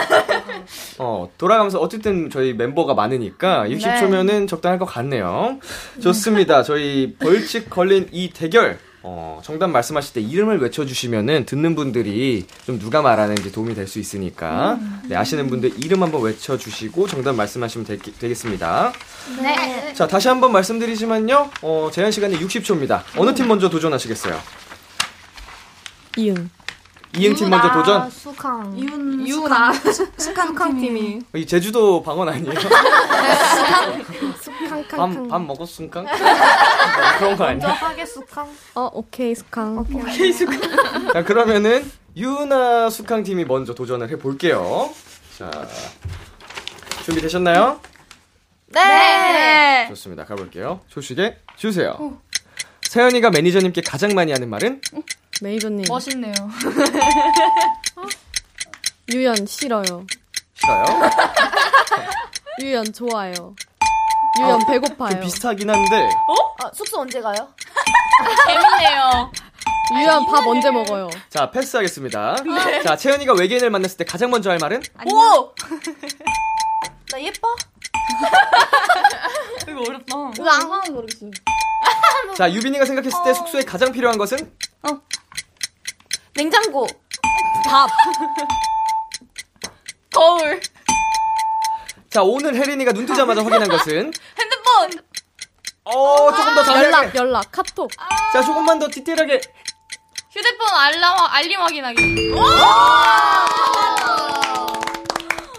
어, 돌아가면서 어쨌든 저희 멤버가 많으니까 60초면은 네. 적당할 것 같네요. 좋습니다. 저희 벌칙 걸린 이 대결. 어, 정답 말씀하실 때 이름을 외쳐주시면은 듣는 분들이 좀 누가 말하는지 도움이 될 수 있으니까 네, 아시는 분들 이름 한번 외쳐주시고 정답 말씀하시면 되, 겠습니다 네. 자, 다시 한번 말씀드리지만요. 어, 제한 시간이 60초입니다. 어느 팀 먼저 도전하시겠어요? 이응. 이응 팀 먼저 도전. 수캉. 이윤 유나. 수캉 팀이. 이 제주도 방언 아니에요? 수캉. 밥, 밥 먹었순캉? 뭐 그런 거 아니야? 하게 수캉. 어, 오케이, 수캉. 오케이, 수캉. 자, 그러면은 유나 수캉 팀이 먼저 도전을 해 볼게요. 자. 준비 되셨나요? 네. 네. 좋습니다. 가볼게요. 조식에 주세요. 세연이가 매니저님께 가장 많이 하는 말은? 매니저님. 멋있네요. 유연 싫어요. 싫어요? 유연 좋아요. 유연 아, 배고파요. 좀 비슷하긴 한데. 어? 아, 숙소 언제 가요? 재밌네요. 유연 밥 언제 먹어요? 자, 패스하겠습니다. 네. 자, 채연이가 외계인을 만났을 때 가장 먼저 할 말은? 오! 나 예뻐? 이거 어렵다. 이거 안 하는 모르겠어요. 자, 유빈이가 생각했을 때 숙소에 가장 필요한 것은? 어. 냉장고. 밥. 거울. 자, 오늘 혜린이가 눈 뜨자마자 확인한 것은? 핸드폰. 어, 조금 더 자세하게. 연락, 연락, 카톡. 자, 조금만 더 디테일하게. 휴대폰 알람, 알림 확인하기.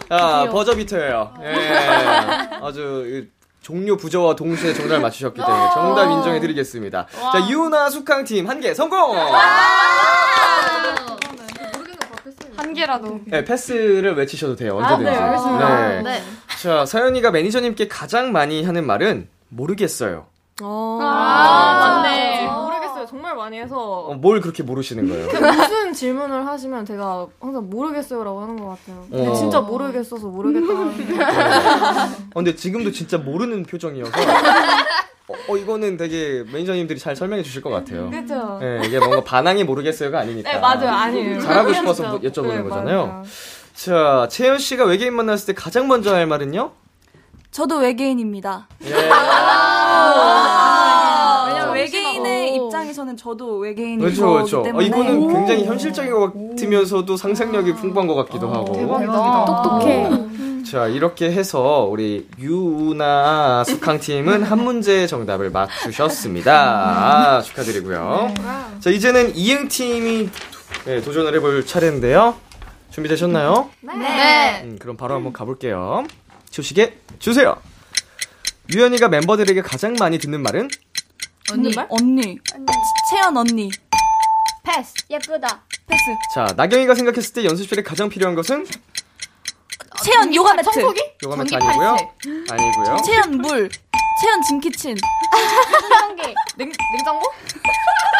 자, 버저 비터예요. 예. 아주 종료 부저와 동시에 정답을 맞추셨기 때문에 정답 인정해드리겠습니다. 자, 유나 숙항 팀 한 개 성공! 한 개라도. 네, 패스를 외치셔도 돼요. 언제든지. 아, 네, 알겠습니다. 네. 네. 자, 사연이가 매니저님께 가장 많이 하는 말은 모르겠어요. 어. 아, 맞네. 정말 많이 해서. 어, 뭘 그렇게 모르시는 거예요? 무슨 질문을 하시면 제가 항상 모르겠어요라고 하는 것 같아요. 근데 어. 진짜 모르겠어서 모르겠다 하는데. 어, 근데 지금도 진짜 모르는 표정이어서. 어, 어, 이거는 되게 매니저님들이 잘 설명해 주실 것 같아요. 그죠? 네, 이게 뭔가 반항이 모르겠어요가 아니니까. 네, 맞아요. 아니에요. 잘하고 싶어서 여쭤보는 네, 거잖아요. 맞아요. 자, 채연 씨가 외계인 만났을 때 가장 먼저 할 말은요? 저도 외계인입니다. 예. 아, 입장에서는 저도 외계인인 그렇죠, 그렇죠. 때문에 어, 이거는 굉장히 현실적인 것 같으면서도 상상력이 풍부한 것 같기도 하고. 대박이다. 똑똑해. 자, 이렇게 해서 우리 유나 숙항 팀은 한 문제 정답을 맞추셨습니다. 아, 축하드리고요. 자, 이제는 이응 팀이 네, 도전을 해볼 차례인데요. 준비되셨나요? 네. 음, 그럼 바로 한번 가볼게요. 조식에 주세요. 유연이가 멤버들에게 가장 많이 듣는 말은? 언니. 언니. 채연 언니. 패스. 예쁘다. 패스. 자, 나경이가 생각했을 때 연습실에 가장 필요한 것은? 채연 요가 매트. 청소기? 요가 매트 아니고요. 아니고요. 채연 물. 채연 짐키친. 청소기. 냉, 냉장고?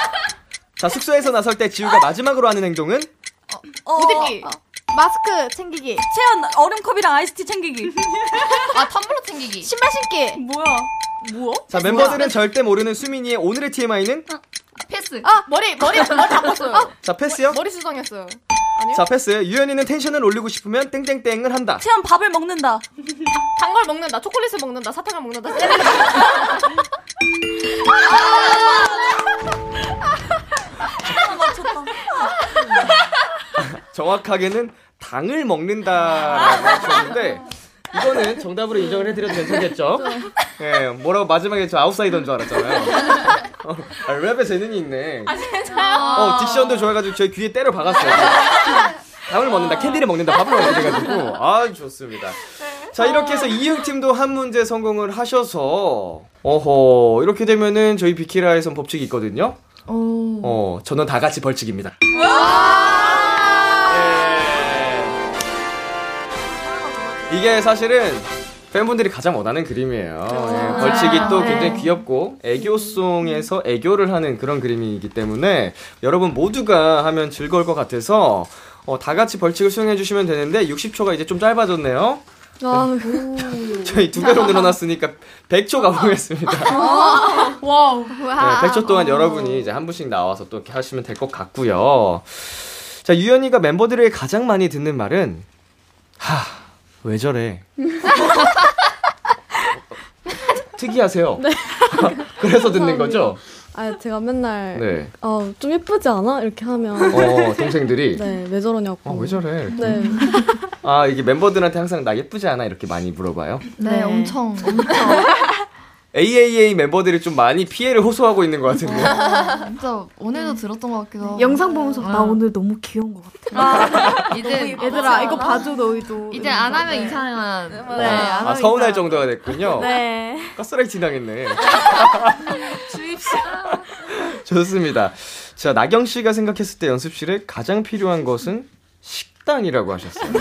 자, 숙소에서 나설 때 지우가 마지막으로 하는 행동은? 어, 옷 입기. 마스크 챙기기. 채연 얼음컵이랑 아이스티 챙기기. 아, 텀블러 챙기기. 신발 신기. 뭐야? 뭐야? 자, 멤버들은 절대 모르는 수민이의 오늘의 TMI는? 패스. 아, 머리, 머리, 머리 바꿨어요. 자, 패스요? 머리 수정했어요. 아니요? 자, 패스. 유연이는 텐션을 올리고 싶으면 땡땡땡을 한다. 채연 밥을 먹는다. 단 걸 먹는다, 초콜릿을 먹는다, 사탕을 먹는다, 정확하게는 당을 먹는다라고 하셨는데 이거는 정답으로 인정을 해드려도 괜찮겠죠? 예, 뭐라고 마지막에 저 아웃사이더인 줄 알았잖아요. 어, 아, 랩에 재능이 있네. 아, 진짜요? 어, 딕션도 좋아해가지고 제 귀에 때려 박았어요. 밥을 먹는다, 캔디를 먹는다, 밥을 먹는다 해가지고. 아, 좋습니다. 자, 이렇게 해서 이응 팀도 한 문제 성공을 하셔서, 어허, 이렇게 되면은 저희 비키라에선 법칙이 있거든요. 어, 저는 다 같이 벌칙입니다. 이게 사실은 팬분들이 가장 원하는 그림이에요. 예, 벌칙이 또 굉장히 귀엽고 애교송에서 애교를 하는 그런 그림이기 때문에 여러분 모두가 하면 즐거울 것 같아서 어, 다 같이 벌칙을 수행해 주시면 되는데 60초가 이제 좀 짧아졌네요. 아, 저희 두 배로 늘어났으니까 100초 가보겠습니다. 와우. 네, 100초 동안 여러분이 이제 한 분씩 나와서 또 이렇게 하시면 될 것 같고요. 자, 유연이가 멤버들에게 가장 많이 듣는 말은 하, 왜 저래? 특이하세요. 네. 그래서 듣는 거죠? 아, 제가 맨날 네. 어, 좀 예쁘지 않아? 이렇게 하면 어, 동생들이 네, 왜 저러냐고. 아, 왜 저래? 이렇게. 네. 아, 이게 멤버들한테 항상 나 예쁘지 않아? 이렇게 많이 물어봐요. 네, 네. 엄청 엄청 AAA 멤버들이 좀 많이 피해를 호소하고 있는 것 같은데. 아, 진짜 오늘도 들었던 것 같기도 하고. 영상 보면서 나 오늘 너무 귀여운 것 같아. 아, 이제 얘들아 이거 봐줘 너희도. 이제 안 하면 네. 이상한. 네. 네. 아 서운할 정도가 됐군요. 네. 가스라이팅 당했네. 주입식. 좋습니다. 자 나경 씨가 생각했을 때 연습실에 가장 필요한 것은 식당이라고 하셨어요.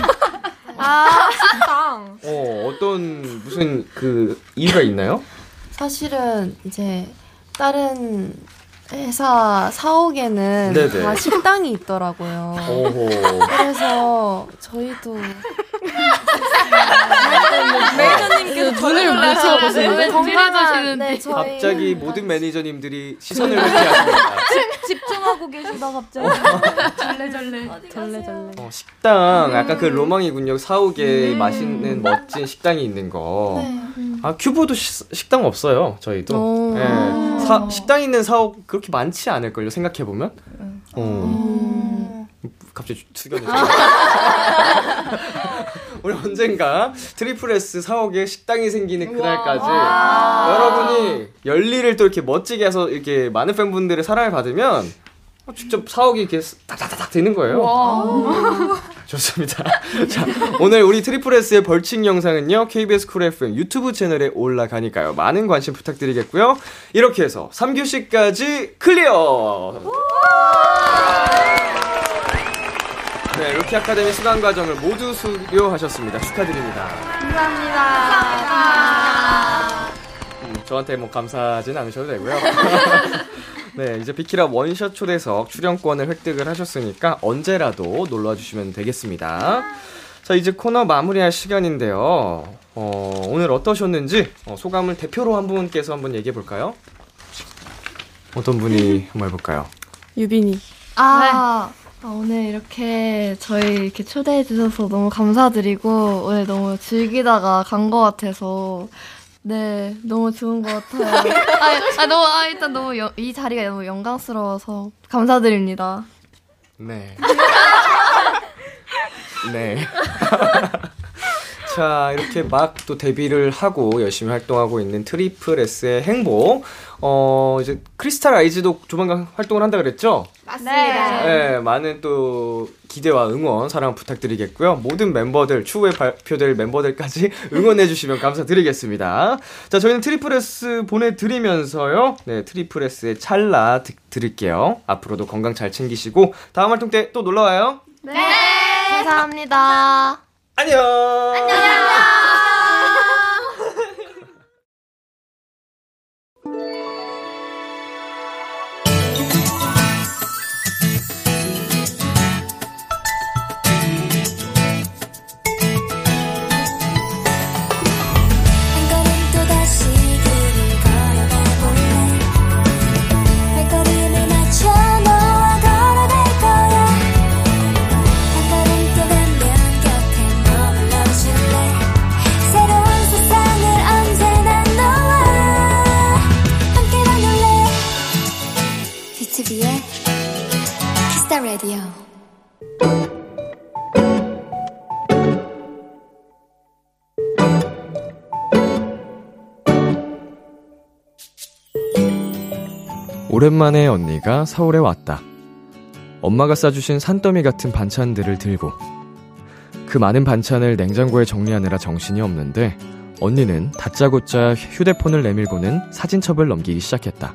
아 식당. 어 어떤 무슨 그 이유가 있나요? 사실은 이제 다른 회사 사옥에는 네네. 다 식당이 있더라고요. 오호. 그래서 저희도 매니저님께서 눈을 맞춰보시는 정말 네, 저희... 갑자기 모든 매니저님들이 시선을 회피하십니다. 집중하고 계시다 갑자기 절레절레 절레절레. 어, 식당 약간 그 로망이군요. 사옥에 음. 맛있는 멋진 식당이 있는 거. 네. 아 큐브도 시, 식당 없어요. 저희도. 네. 사, 식당 있는 사옥 그 렇게 많지 않을걸요. 생각해 보면. 음. 어. 갑자기 숙연해지죠. 우리 언젠가 tripleS 사옥에 식당이 생기는 그날까지 여러분이 열일을 또 이렇게 멋지게 해서 이렇게 많은 팬분들의 사랑을 받으면 직접 사옥이 이렇게 다다다닥 되는 거예요. 좋습니다. 자, 오늘 우리 tripleS의 벌칙 영상은요, KBS Cool FM YouTube 채널에 올라가니까요. 많은 관심 부탁드리겠고요. 이렇게 해서 3교시까지 clear! 네, 루키 아카데미 수강 과정을 모두 수료하셨습니다. 축하드립니다. 감사합니다. 감사합니다. 음, 저한테 뭐 감사하진 않으셔도 되고요. 네, 이제 비키라 원샷 초대석 출연권을 획득을 하셨으니까 언제라도 놀러 주시면 되겠습니다. 자, 이제 코너 마무리할 시간인데요. 어, 오늘 어떠셨는지 어, 소감을 대표로 한 분께서 한번 얘기해 볼까요? 어떤 분이 한번 해볼까요? 유빈이. 아, 네. 오늘 이렇게 저희 이렇게 초대해 주셔서 너무 감사드리고 오늘 너무 즐기다가 간 것 같아서 네, 너무 좋은 것 같아요. 아, 아, 너무, 아, 일단 너무, 여, 이 자리가 너무 영광스러워서 감사드립니다. 네. 네. 자, 이렇게 막 또 데뷔를 하고 열심히 활동하고 있는 트리플 S의 행복. 어, 이제 크리스탈 아이즈도 조만간 활동을 한다 그랬죠? 맞습니다. 네, 많은 또 기대와 응원, 사랑 부탁드리겠고요. 모든 멤버들, 추후에 발표될 멤버들까지 응원해 주시면 감사드리겠습니다. 자, 저희는 트리플 S 보내 드리면서요. 네, 트리플 S의 Charla 듣, 들을게요. 앞으로도 건강 잘 챙기시고, 다음 활동 때 또 놀러 와요. 네! 감사합니다. 안녕! 안녕! 오랜만에 언니가 서울에 왔다. 엄마가 싸주신 산더미 같은 반찬들을 들고 그 많은 반찬을 냉장고에 정리하느라 정신이 없는데 언니는 다짜고짜 휴대폰을 내밀고는 사진첩을 넘기기 시작했다.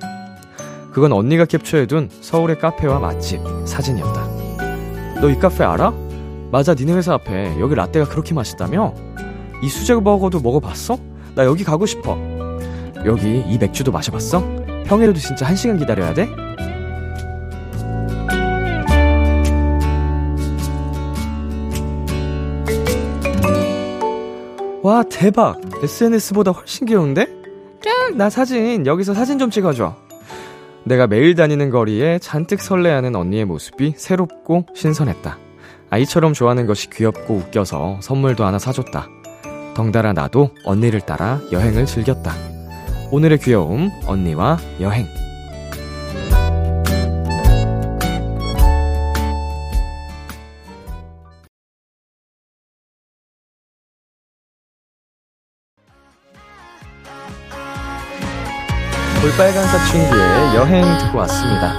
그건 언니가 캡처해둔 서울의 카페와 맛집 사진이었다. 너 이 카페 알아? 맞아, 니네 회사 앞에 여기 라떼가 그렇게 맛있다며? 이 수제버거도 먹어봤어? 나 여기 가고 싶어. 여기 이 맥주도 마셔봤어? 평일에도 진짜 1시간 기다려야 돼? 와, 대박! SNS보다 훨씬 귀여운데? 짱! 나 사진, 여기서 사진 좀 찍어줘. 내가 매일 다니는 거리에 잔뜩 설레하는 언니의 모습이 새롭고 신선했다. 아이처럼 좋아하는 것이 귀엽고 웃겨서 선물도 하나 사줬다. 덩달아 나도 언니를 따라 여행을 즐겼다. 오늘의 귀여움, 언니와 여행. 볼빨간 사춘기의 여행 듣고 왔습니다.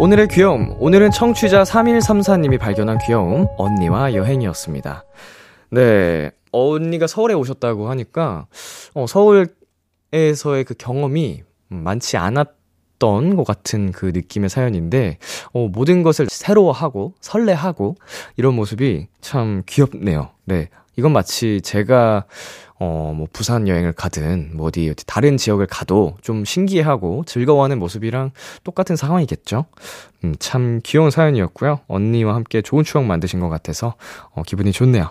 오늘의 귀여움, 오늘은 청취자 3134님이 발견한 귀여움, 언니와 여행이었습니다. 네, 언니가 서울에 오셨다고 하니까, 어, 서울 에서의 그 경험이 많지 않았던 것 같은 그 느낌의 사연인데, 어, 모든 것을 새로워하고, 설레하고, 이런 모습이 참 귀엽네요. 네. 이건 마치 제가 어, 뭐, 부산 여행을 가든, 뭐, 어디, 어디, 다른 지역을 가도 좀 신기해하고 즐거워하는 모습이랑 똑같은 상황이겠죠? 음, 참 귀여운 사연이었고요. 언니와 함께 좋은 추억 만드신 것 같아서, 어, 기분이 좋네요.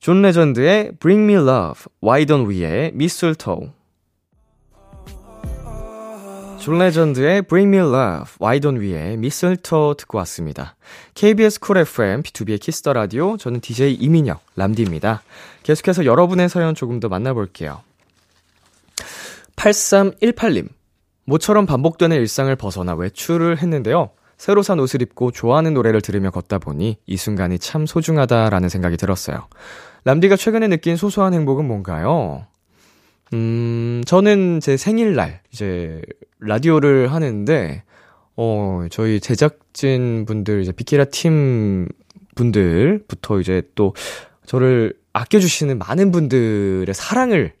존 레전드의 Bring Me Love, Why Don't We의 Mistletoe. 존 레전드의 Bring Me Love, Why Don't We의 Mistletoe 듣고 왔습니다. KBS 쿨 FM, B2B의 키스터 라디오, 저는 DJ 이민혁, 람디입니다. 계속해서 여러분의 사연 조금 더 만나볼게요. 8318님. 모처럼 반복되는 일상을 벗어나 외출을 했는데요. 새로 산 옷을 입고 좋아하는 노래를 들으며 걷다 보니 이 순간이 참 소중하다라는 생각이 들었어요. 람디가 최근에 느낀 소소한 행복은 뭔가요? 음, 저는 제 생일날, 이제, 라디오를 하는데, 어, 저희 제작진 분들, 이제, 비키라 팀 분들부터 이제 또, 저를 아껴주시는 많은 분들의 사랑을,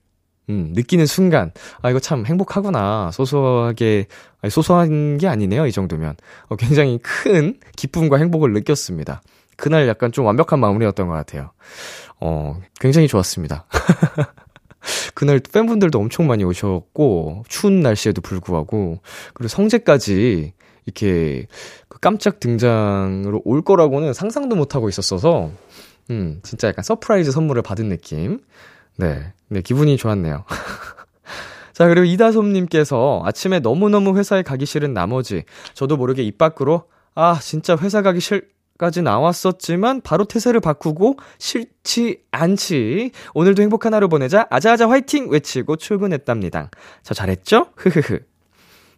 음, 느끼는 순간, 아, 이거 참 행복하구나. 소소하게, 아니, 소소한 게 아니네요, 이 정도면. 어, 굉장히 큰 기쁨과 행복을 느꼈습니다. 그날 약간 좀 완벽한 마무리였던 것 같아요. 어, 굉장히 좋았습니다. 그날 팬분들도 엄청 많이 오셨고, 추운 날씨에도 불구하고, 그리고 성재까지 이렇게 그 깜짝 등장으로 올 거라고는 상상도 못 하고 있었어서, 음, 진짜 약간 surprise 선물을 받은 느낌. 네. 네, 기분이 좋았네요. 자, 그리고 이다솜님께서 아침에 너무너무 회사에 가기 싫은 나머지, 저도 모르게 입 밖으로, 아, 진짜 회사 가기 싫, 까지 나왔었지만 바로 태세를 바꾸고 싫지 않지. 오늘도 행복한 하루 보내자. 아자아자 화이팅 외치고 출근했답니다. 저 잘했죠? 흐흐흐.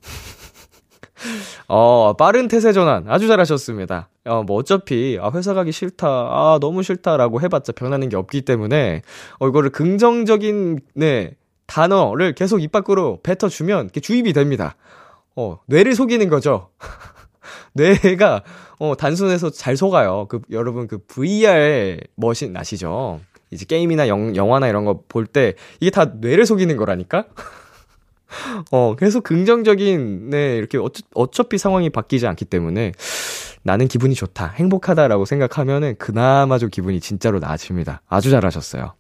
어, 빠른 태세 전환 아주 잘하셨습니다. 어, 뭐 어차피 아 회사 가기 싫다. 아 너무 싫다라고 해 봤자 변하는 게 없기 때문에 어 이거를 긍정적인 네 단어를 계속 입 밖으로 뱉어 주면 주입이 됩니다. 어, 뇌를 속이는 거죠. 뇌가 어 단순해서 잘 속아요. 그 여러분 그 VR 머신 아시죠? 이제 게임이나 영, 영화나 이런 거 볼 때 이게 다 뇌를 속이는 거라니까. 어 계속 긍정적인 네 이렇게 어차, 어차피 상황이 바뀌지 않기 때문에 나는 기분이 좋다, 행복하다라고 생각하면은 그나마 좀 기분이 진짜로 나아집니다. 아주 잘하셨어요.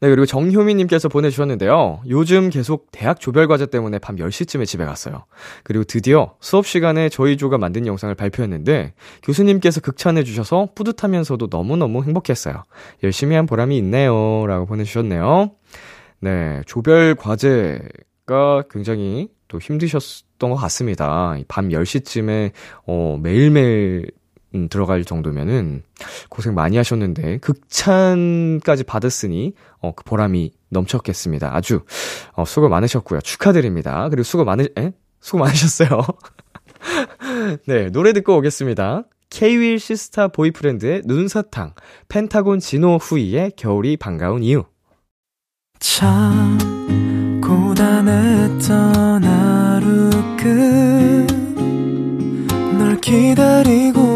네, 그리고 정효미님께서 보내주셨는데요. 요즘 계속 대학 조별과제 때문에 밤 10시쯤에 집에 갔어요. 그리고 드디어 수업 시간에 저희 조가 만든 영상을 발표했는데 교수님께서 극찬해주셔서 뿌듯하면서도 너무너무 행복했어요. 열심히 한 보람이 있네요. 라고 보내주셨네요. 네, 조별과제가 굉장히 또 힘드셨던 것 같습니다. 밤 10시쯤에, 어, 매일매일 음, 들어갈 정도면은 고생 많이 하셨는데 극찬까지 받았으니 어, 그 보람이 넘쳤겠습니다. 아주 어, 수고 많으셨고요. 축하드립니다. 그리고 수고 많으 에? 수고 많으셨어요. 네, 노래 듣고 오겠습니다. 케이윌 시스타 보이프렌드의 눈사탕, 펜타곤 진호 후이의 겨울이 반가운 이유. 참 고단했던 하루 끝널 기다리고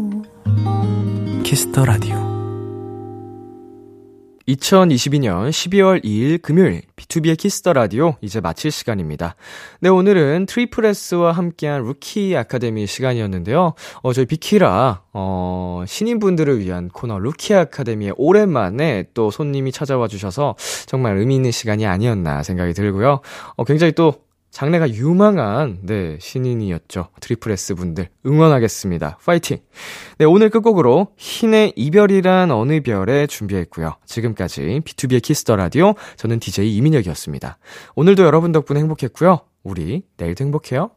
Kiss the Radio 2022년 12월 2일 금요일 B2B의 키스터 라디오 이제 마칠 시간입니다. 네, 오늘은 트리플 S와 함께한 루키 아카데미 시간이었는데요. 어, 저희 비키라 어, 신인분들을 위한 코너 루키 아카데미에 오랜만에 또 손님이 찾아와 주셔서 정말 의미 있는 시간이 아니었나 생각이 들고요. 어, 굉장히 또 장래가 유망한, 네, 신인이었죠. 트리플 S 분들. 응원하겠습니다. 파이팅! 네, 오늘 끝곡으로 흰의 이별이란 어느 별에 준비했고요. 지금까지 B2B의 키스터 라디오. 저는 DJ 이민혁이었습니다. 오늘도 여러분 덕분에 행복했고요. 우리 내일도 행복해요.